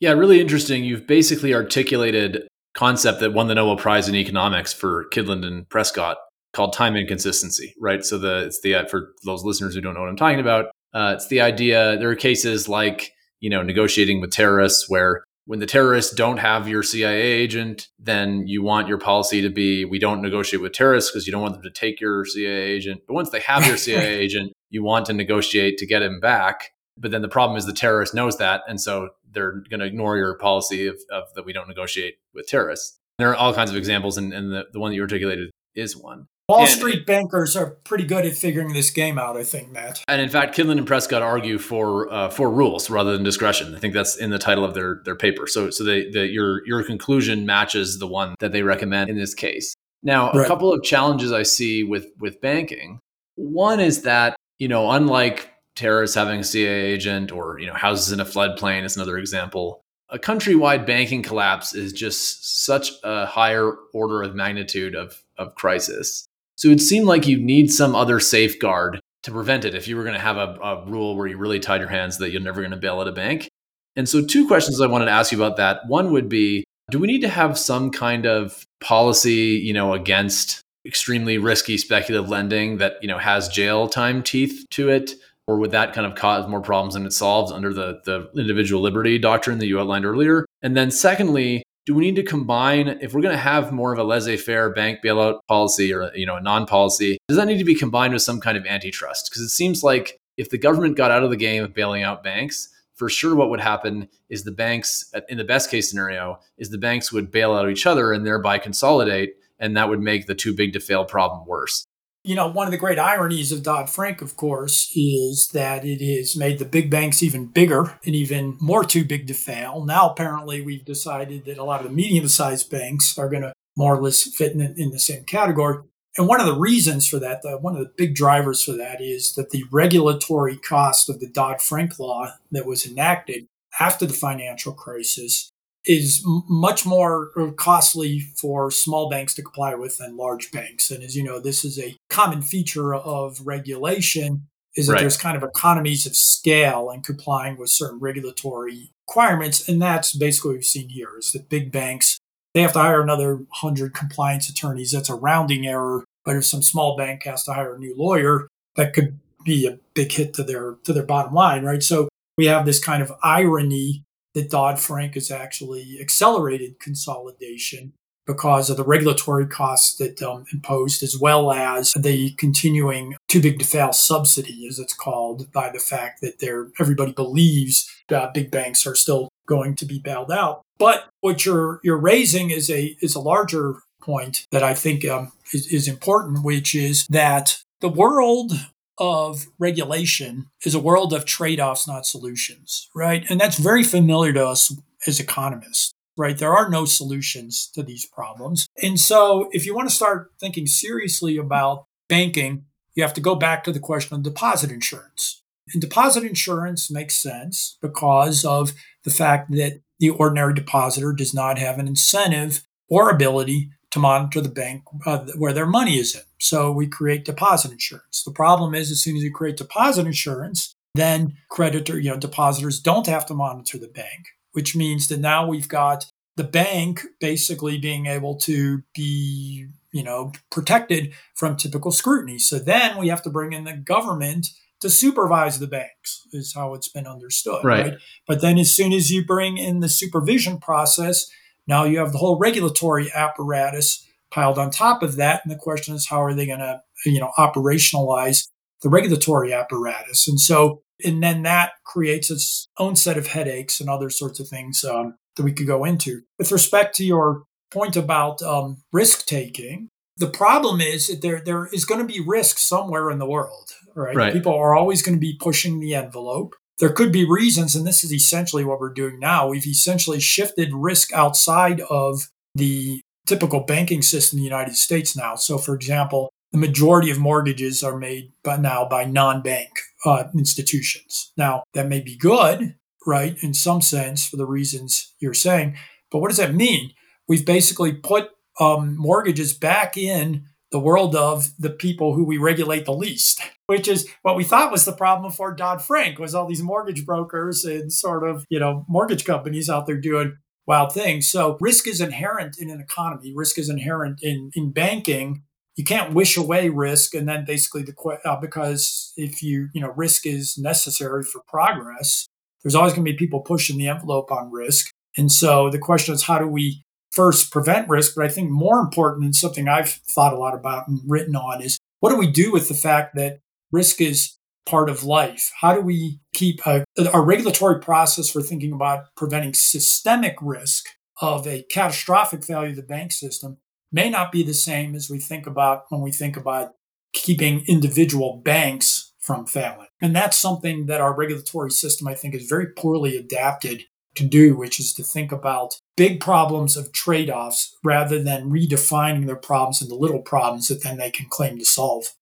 Yeah, really interesting. You've basically articulated concept that won the Nobel Prize in economics for Kydland and Prescott called time inconsistency, right? So the it's the uh, for those listeners who don't know what I'm talking about, uh, it's the idea. There are cases like you know negotiating with terrorists where when the terrorists don't have your CIA agent, then you want your policy to be we don't negotiate with terrorists because you don't want them to take your CIA agent. But once they have your CIA agent, you want to negotiate to get him back. But then the problem is the terrorist knows that. And so they're going to ignore your policy of, of, that we don't negotiate with terrorists. There are all kinds of examples, and, and the, the one that you articulated is one. Wall And- Street bankers are pretty good at figuring this game out, I think, Matt. And in fact, Kydland and Prescott argue for uh, for rules rather than discretion. I think that's in the title of their their paper. So so they, the, your your conclusion matches the one that they recommend in this case. Now, a couple of challenges I see with with banking. One is that you know, unlike terrorists having a CIA agent or you know houses in a floodplain is another example. A countrywide banking collapse is just such a higher order of magnitude of of crisis. So it seemed like you'd need some other safeguard to prevent it if you were going to have a, a rule where you really tied your hands that you're never going to bail out a bank. And so, two questions I wanted to ask you about that. One would be Do we need to have some kind of policy, you know, against extremely risky speculative lending that, you know, has jail time teeth to it? Or would that kind of cause more problems than it solves under the, the individual liberty doctrine that you outlined earlier? And then, secondly, do we need to combine if we're going to have more of a laissez-faire bank bailout policy or you know a non-policy does that need to be combined with some kind of antitrust because it seems like if the government got out of the game of bailing out banks for sure what would happen is the banks in the best case scenario is the banks would bail out each other and thereby consolidate and that would make the too big to fail problem worse You know, one of the great ironies of Dodd Frank, of course, is that it has made the big banks even bigger and even more too big to fail. Now, apparently, we've decided that a lot of the medium sized banks are going to more or less fit in, in the same category. And one of the reasons for that, one of the big drivers for that, is that the regulatory cost of the Dodd Frank law that was enacted after the financial crisis is much more uh, costly for small banks to comply with than large banks. And as you know, this is a common feature of regulation is that Right. there's kind of economies of scale in complying with certain regulatory requirements. And that's basically what we've seen here is that big banks, they have to hire another 100 compliance attorneys. That's a rounding error. But if some small bank has to hire a new lawyer, that could be a big hit to their to their bottom line, right? So we have this kind of irony that Dodd Frank has actually accelerated consolidation because of the regulatory costs that um, imposed, as well as the continuing too big to fail subsidy, as it's called, by the fact that they're, everybody believes that big banks are still going to be bailed out. But what you're you're raising is a is a larger point that I think um, is, is important, which is that the world of regulation is a world of trade offs, not solutions, right? And that's very familiar to us as economists, right? There are no solutions to these problems. And so if you want to start thinking seriously about banking, you have to go back to the question of deposit insurance. And deposit insurance makes sense because of the fact that the ordinary depositor does not have an incentive or ability to monitor the bank uh, where their money is in. So we create deposit insurance. The problem is, as soon as you create deposit insurance, then creditor, you know, depositors don't have to monitor the bank, which means that now we've got the bank basically being able to be, you know, protected from typical scrutiny. So then we have to bring in the government to supervise the banks, is how it's been understood, Right. right? But then as soon as you bring in the supervision process, now you have the whole regulatory apparatus piled on top of that. And the question is, how are they going to, you know, operationalize the regulatory apparatus? And so, and then that creates its own set of headaches and other sorts of things um, that we could go into. With respect to your point about um, risk taking, the problem is that there there is going to be risk somewhere in the world, right? Right. People are always going to be pushing the envelope. There could be reasons, and this is essentially what we're doing now. We've essentially shifted risk outside of the typical banking system in the United States now. So, for example, the majority of mortgages are made by now by non-bank uh, institutions. Now, that may be good, right, in some sense for the reasons you're saying, but what does that mean? We've basically put um, mortgages back in the world of the people who we regulate the least, which is what we thought was the problem for Dodd Frank was all these mortgage brokers and sort of you know mortgage companies out there doing wild things. So risk is inherent in an economy. Risk is inherent in in banking. You can't wish away risk, and then basically the uh, because if you you know risk is necessary for progress. There's always going to be people pushing the envelope on risk. And so the question is, how do we first prevent risk? But I think more important and something I've thought a lot about and written on is what do we do with the fact that risk is part of life? How do we keep a, regulatory process for thinking about preventing systemic risk of a catastrophic failure of the bank system may not be the same as we think about when we think about keeping individual banks from failing. And that's something that our regulatory system, I think, is very poorly adapted to do, which is to think about big problems of trade offs rather than redefining their problems into little problems that then they can claim to solve.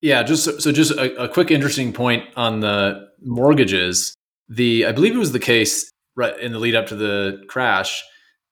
Yeah, just so, just a, a, quick interesting point on the mortgages. The I believe it was the case right in the lead up to the crash.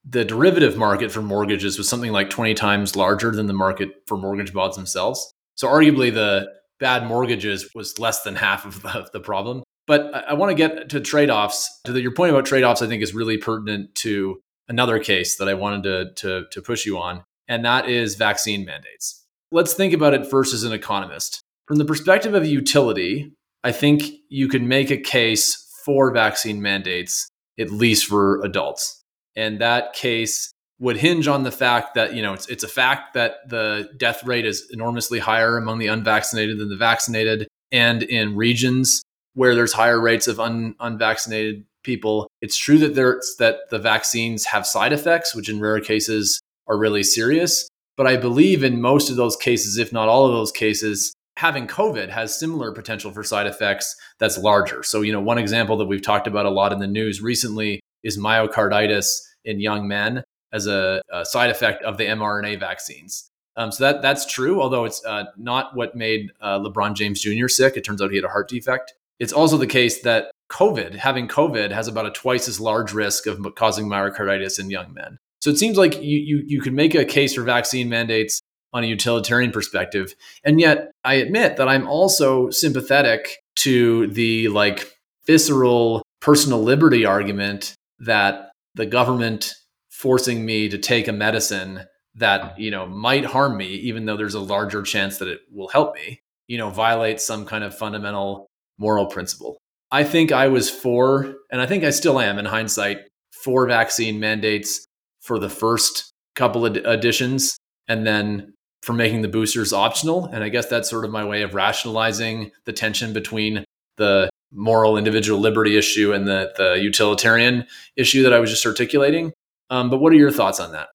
The derivative market for mortgages was something like 20 times larger than the market for mortgage bonds themselves. So arguably the bad mortgages was less than half of the, the problem. But I, I want to get to trade offs. To the, your point about trade offs, I think is really pertinent to another case that I wanted to, to, to push you on, and that is vaccine mandates. Let's think about it first as an economist. From the perspective of utility, I think you can make a case for vaccine mandates, at least for adults. And that case would hinge on the fact that, you know, it's, it's a fact that the death rate is enormously higher among the unvaccinated than the vaccinated. And in regions where there's higher rates of un, unvaccinated people. It's true that there's that the vaccines have side effects, which in rare cases are really serious. But I believe in most of those cases, if not all of those cases, having COVID has similar potential for side effects that's larger. So, you know, one example that we've talked about a lot in the news recently is myocarditis in young men as a, a side effect of the mRNA vaccines. Um, so that that's true, although it's uh, not what made uh, LeBron James Jr. sick. It turns out he had a heart defect. It's also the case that COVID, having COVID, has about a twice as large risk of causing myocarditis in young men. So it seems like you, you, you can make a case for vaccine mandates on a utilitarian perspective. And yet I admit that I'm also sympathetic to the like visceral personal liberty argument that the government forcing me to take a medicine that, you know, might harm me, even though there's a larger chance that it will help me, you know, violates some kind of fundamental moral principle. I think I was for, and I think I still am in hindsight, for vaccine mandates for the first couple of editions and then for making the boosters optional. And I guess that's sort of my way of rationalizing the tension between the moral individual liberty issue and the, the utilitarian issue that I was just articulating. Um, but what are your thoughts on that?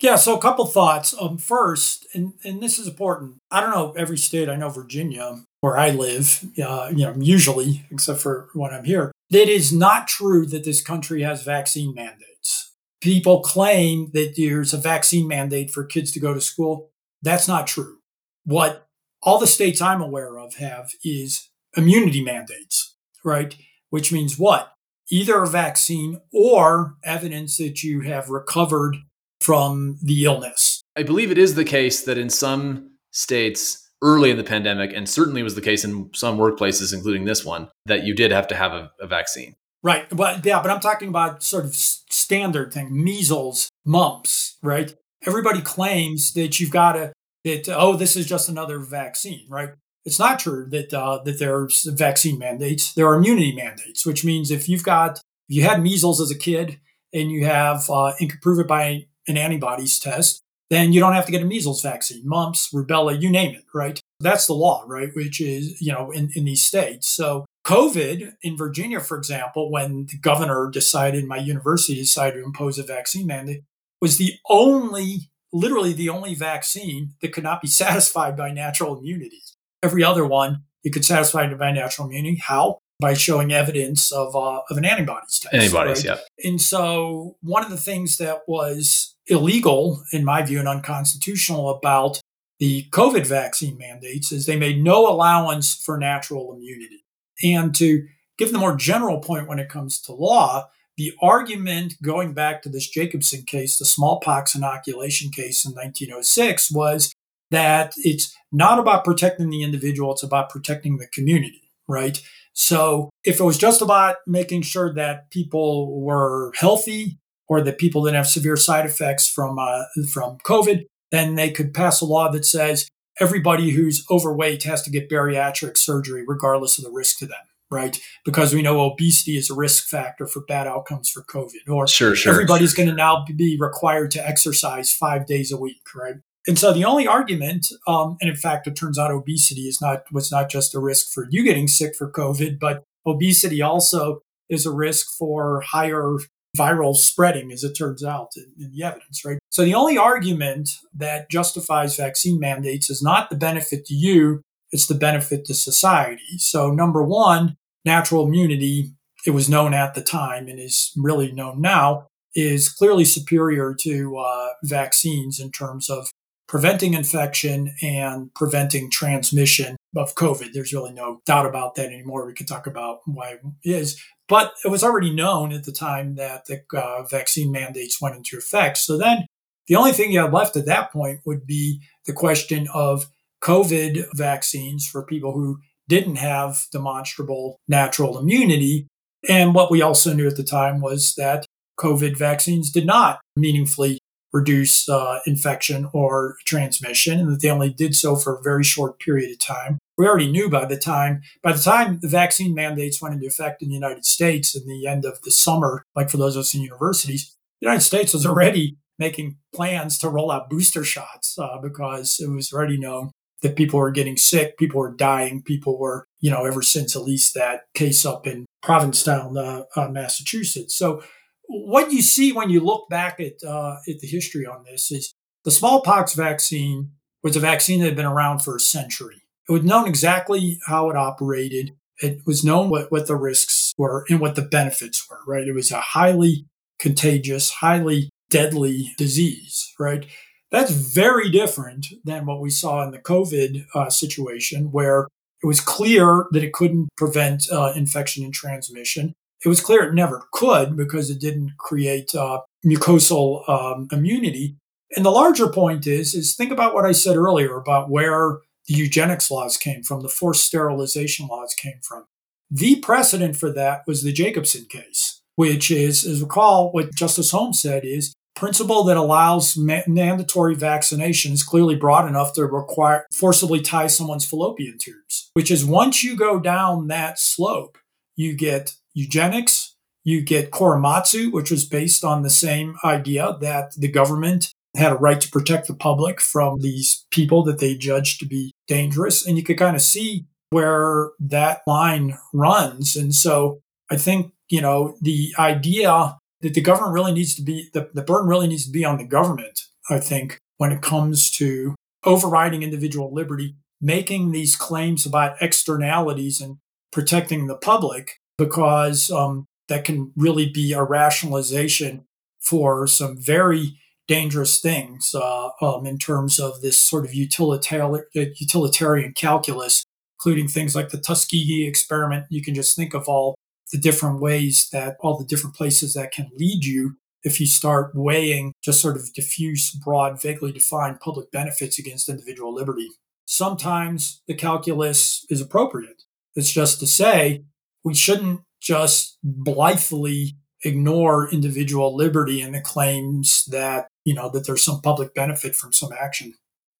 Yeah, so a couple thoughts. Um, first, and, and this is important. I don't know every state. I know Virginia, where I live, uh, you know, usually, except for when I'm here. It is not true that this country has vaccine mandates. People claim that there's a vaccine mandate for kids to go to school. That's not true. What all the states I'm aware of have is immunity mandates, right? Which means what? Either a vaccine or evidence that you have recovered from the illness. I believe it is the case that in some states early in the pandemic, and certainly was the case in some workplaces, including this one, that you did have to have a, a vaccine. Right. But yeah, but I'm talking about sort of standard thing, measles, mumps, right? Everybody claims that you've got to that oh, this is just another vaccine, right? It's not true that uh, that there's vaccine mandates. There are immunity mandates, which means if you've got if you had measles as a kid and you have uh, and can prove it by an antibodies test, then you don't have to get a measles vaccine, mumps, rubella, you name it, right? That's the law, right? Which is, you know, in, in these states. So COVID in Virginia, for example, when the governor decided, my university decided to impose a vaccine mandate, was the only, literally the only vaccine that could not be satisfied by natural immunity. Every other one you could satisfy it by natural immunity. How? By showing evidence of uh, of an antibodies test. Antibodies, right? yeah. And so one of the things that was illegal, in my view, and unconstitutional about the COVID vaccine mandates is they made no allowance for natural immunity. And to give the more general point when it comes to law, the argument going back to this Jacobson case, the smallpox inoculation case in 1906, was that it's not about protecting the individual, it's about protecting the community, right? So if it was just about making sure that people were healthy or that people didn't have severe side effects from uh, from COVID, then they could pass a law that says everybody who's overweight has to get bariatric surgery regardless of the risk to them. right? Because we know obesity is a risk factor for bad outcomes for COVID. Or sure, sure. everybody's going to now be required to exercise five days a week, right? And so the only argument, um, and in fact, it turns out obesity is not was not just a risk for you getting sick for COVID, but obesity also is a risk for higher viral spreading, as it turns out in, in, the evidence, right? So the only argument that justifies vaccine mandates is not the benefit to you, it's the benefit to society. So number one, natural immunity, it was known at the time and is really known now, is clearly superior to uh, vaccines in terms of preventing infection and preventing transmission of COVID. There's really no doubt about that anymore. We could talk about why it is. But it was already known at the time that the uh, vaccine mandates went into effect. So then the only thing you had left at that point would be the question of COVID vaccines for people who didn't have demonstrable natural immunity. And what we also knew at the time was that COVID vaccines did not meaningfully reduce uh, infection or transmission, and that they only did so for a very short period of time. We already knew by the time by the time the vaccine mandates went into effect in the United States in the end of the summer, like for those of us in universities, the United States was already making plans to roll out booster shots uh, because it was already known that people were getting sick, people were dying, people were, you know, ever since at least that case up in Provincetown, uh, uh Massachusetts. So what you see when you look back at uh, at the history on this is the smallpox vaccine was a vaccine that had been around for a century. It was known exactly how it operated. It was known what, what the risks were and what the benefits were, right? It was a highly contagious, highly deadly disease, right? That's very different than what we saw in the COVID uh, situation, where it was clear that it couldn't prevent uh, infection and transmission. It was clear it never could because it didn't create uh, mucosal um, immunity. And the larger point is, is think about what I said earlier about where the eugenics laws came from, the forced sterilization laws came from. The precedent for that was the Jacobson case, which is, as recall, what Justice Holmes said is principle that allows ma- mandatory vaccination is clearly broad enough to require forcibly tie someone's fallopian tubes, which is once you go down that slope, you get eugenics. You get Korematsu, which was based on the same idea that the government had a right to protect the public from these people that they judged to be dangerous. And you could kind of see where that line runs. And so I think, you know, the idea that the government really needs to be, the, the burden really needs to be on the government, I think, when it comes to overriding individual liberty, making these claims about externalities and protecting the public because um, that can really be a rationalization for some very dangerous things uh, um, in terms of this sort of utilitarian, utilitarian calculus, including things like the Tuskegee experiment. You can just think of all the different ways that all the different places that can lead you if you start weighing just sort of diffuse, broad, vaguely defined public benefits against individual liberty. Sometimes the calculus is appropriate. It's just to say we shouldn't just blithely ignore individual liberty and the claims that, you know, that there's some public benefit from some action.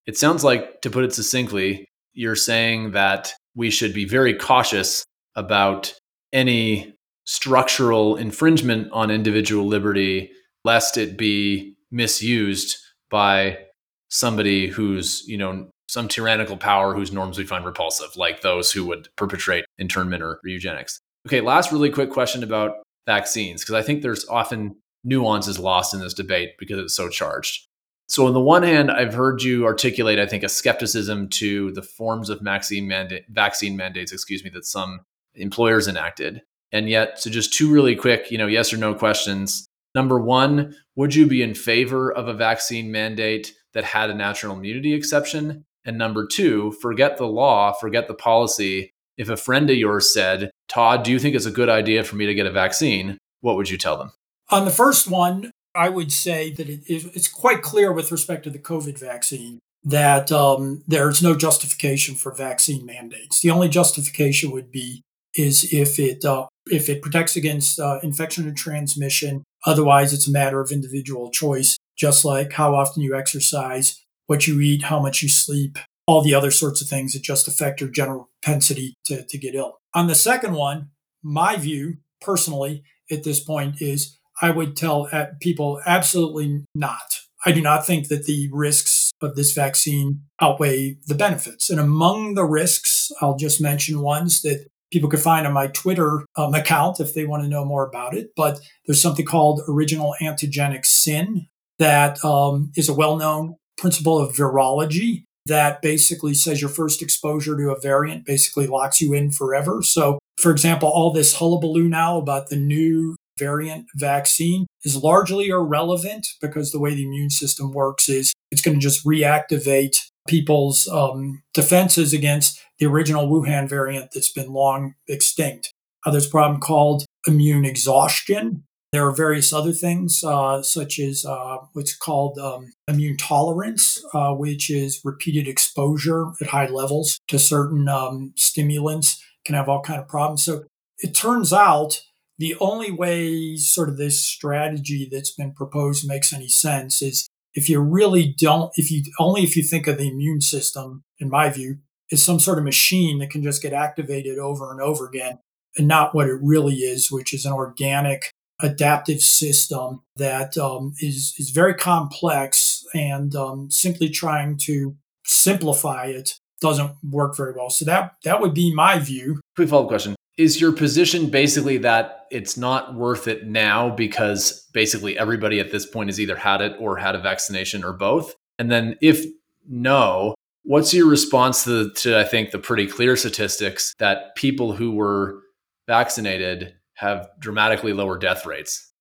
It sounds like, to put it succinctly, you're saying that we should be very cautious about any structural infringement on individual liberty, lest it be misused by somebody who's, you know, some tyrannical power whose norms we find repulsive, like those who would perpetrate internment or eugenics. Okay, last really quick question about vaccines, because I think there's often nuances lost in this debate because it's so charged. So, on the one hand, I've heard you articulate, I think, a skepticism to the forms of vaccine, mandate, vaccine mandates, excuse me, that some employers enacted. And yet, so just two really quick, you know, yes or no questions. Number one, would you be in favor of a vaccine mandate that had a natural immunity exception? And number two, forget the law, forget the policy. If a friend of yours said, Todd, do you think it's a good idea for me to get a vaccine? What would you tell them? On the first one, I would say that it it's quite clear with respect to the COVID vaccine that um, there's no justification for vaccine mandates. The only justification would be is if it uh, if it protects against uh, infection and transmission. Otherwise, it's a matter of individual choice, just like how often you exercise, what you eat, how much you sleep, all the other sorts of things that just affect your general propensity to, to get ill. On the second one, my view personally at this point is I would tell people absolutely not. I do not think that the risks of this vaccine outweigh the benefits. And among the risks, I'll just mention ones that people could find on my Twitter um, account if they want to know more about it. But there's something called original antigenic sin that um, is a well known principle of virology that basically says your first exposure to a variant basically locks you in forever. So, for example, all this hullabaloo now about the new variant vaccine is largely irrelevant because the way the immune system works is it's going to just reactivate people's um, defenses against the original Wuhan variant that's been long extinct. Uh, there's a problem called immune exhaustion. There are various other things, uh, such as uh, what's called um, immune tolerance, uh, which is repeated exposure at high levels to certain um, stimulants can have all kind of problems. So it turns out the only way sort of this strategy that's been proposed makes any sense is if you really don't, if you only if you think of the immune system, in my view, is some sort of machine that can just get activated over and over again, and not what it really is, which is an organic adaptive system that um, is is very complex and um, simply trying to simplify it doesn't work very well. So that that would be my view. Quick follow up question: Is your position basically that it's not worth it now because basically everybody at this point has either had it or had a vaccination or both? And then if no, what's your response to, to I think the pretty clear statistics that people who were vaccinated have dramatically lower death rates?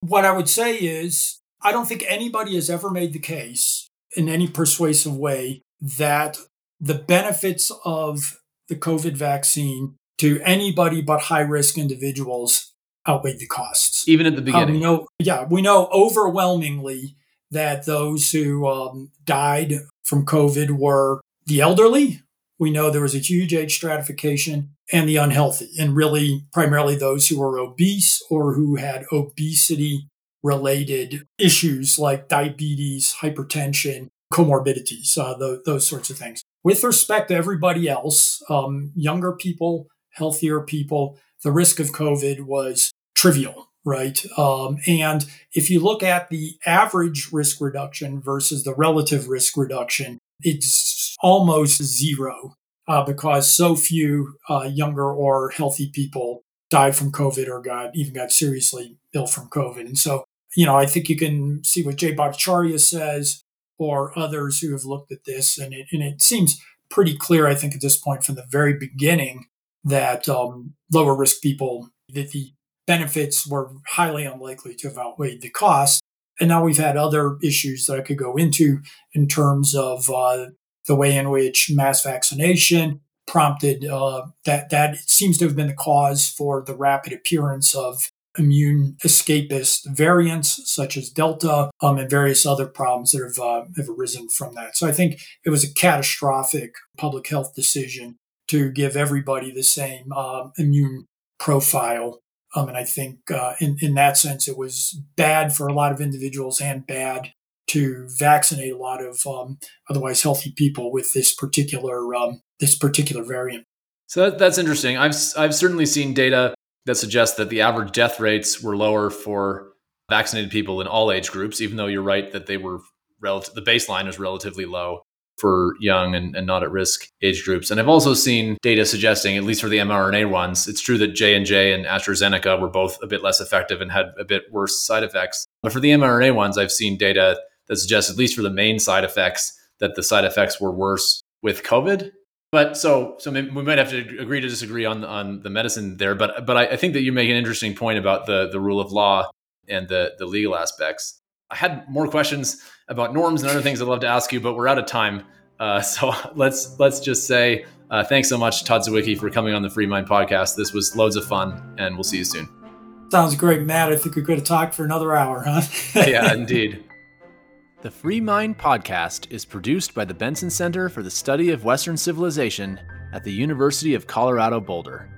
What I would say is, I don't think anybody has ever made the case in any persuasive way that the benefits of the COVID vaccine to anybody but high risk individuals outweigh the costs. Even at the beginning. Um, we know, yeah, we know overwhelmingly that those who um, died from COVID were the elderly, we know there was a huge age stratification and the unhealthy, and really primarily those who were obese or who had obesity related issues like diabetes, hypertension, comorbidities, uh, the, those sorts of things. With respect to everybody else, um, younger people, healthier people, the risk of COVID was trivial, right? Um, and if you look at the average risk reduction versus the relative risk reduction, it's almost zero uh, because so few uh, younger or healthy people died from COVID or got even got seriously ill from COVID. And so, you know, I think you can see what Jay Bhattacharya says or others who have looked at this, and it, and it seems pretty clear, I think, at this point from the very beginning that um, lower risk people, that the benefits were highly unlikely to have outweighed the cost. And now we've had other issues that I could go into in terms of uh, the way in which mass vaccination prompted uh, that. That seems to have been the cause for the rapid appearance of immune escapist variants such as Delta um, and various other problems that have, uh, have arisen from that. So I think it was a catastrophic public health decision to give everybody the same uh, immune profile um, and I think uh, in, in that sense, it was bad for a lot of individuals and bad to vaccinate a lot of um, otherwise healthy people with this particular um, this particular variant. So that's interesting. I've I've certainly seen data that suggests that the average death rates were lower for vaccinated people in all age groups, even though you're right that they were relative. The baseline is relatively low for young and, and not at risk age groups. And I've also seen data suggesting, at least for the mRNA ones, it's true that J and J and AstraZeneca were both a bit less effective and had a bit worse side effects. But for the mRNA ones, I've seen data that suggests, at least for the main side effects, that the side effects were worse with COVID. But so, so we might have to agree to disagree on on the medicine there. But but I, I think that you make an interesting point about the the rule of law and the the legal aspects. I had more questions about norms and other things I'd love to ask you, but we're out of time. Uh, so let's let's just say uh, thanks so much, Todd Zywicki, for coming on the Free Mind podcast. This was loads of fun, and we'll see you soon. Sounds great, Matt. I think we could have talked for another hour, huh? yeah, indeed. The Free Mind podcast is produced by the Benson Center for the Study of Western Civilization at the University of Colorado Boulder.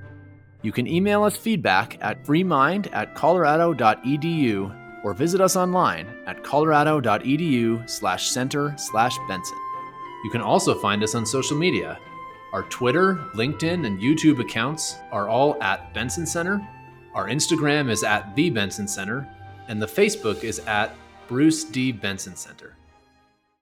You can email us feedback at freemind at colorado.edu or visit us online at colorado.edu slash center slash Benson. You can also find us on social media. Our Twitter, LinkedIn, and YouTube accounts are all at Benson Center. Our Instagram is at The Benson Center, and the Facebook is at Bruce D. Benson Center.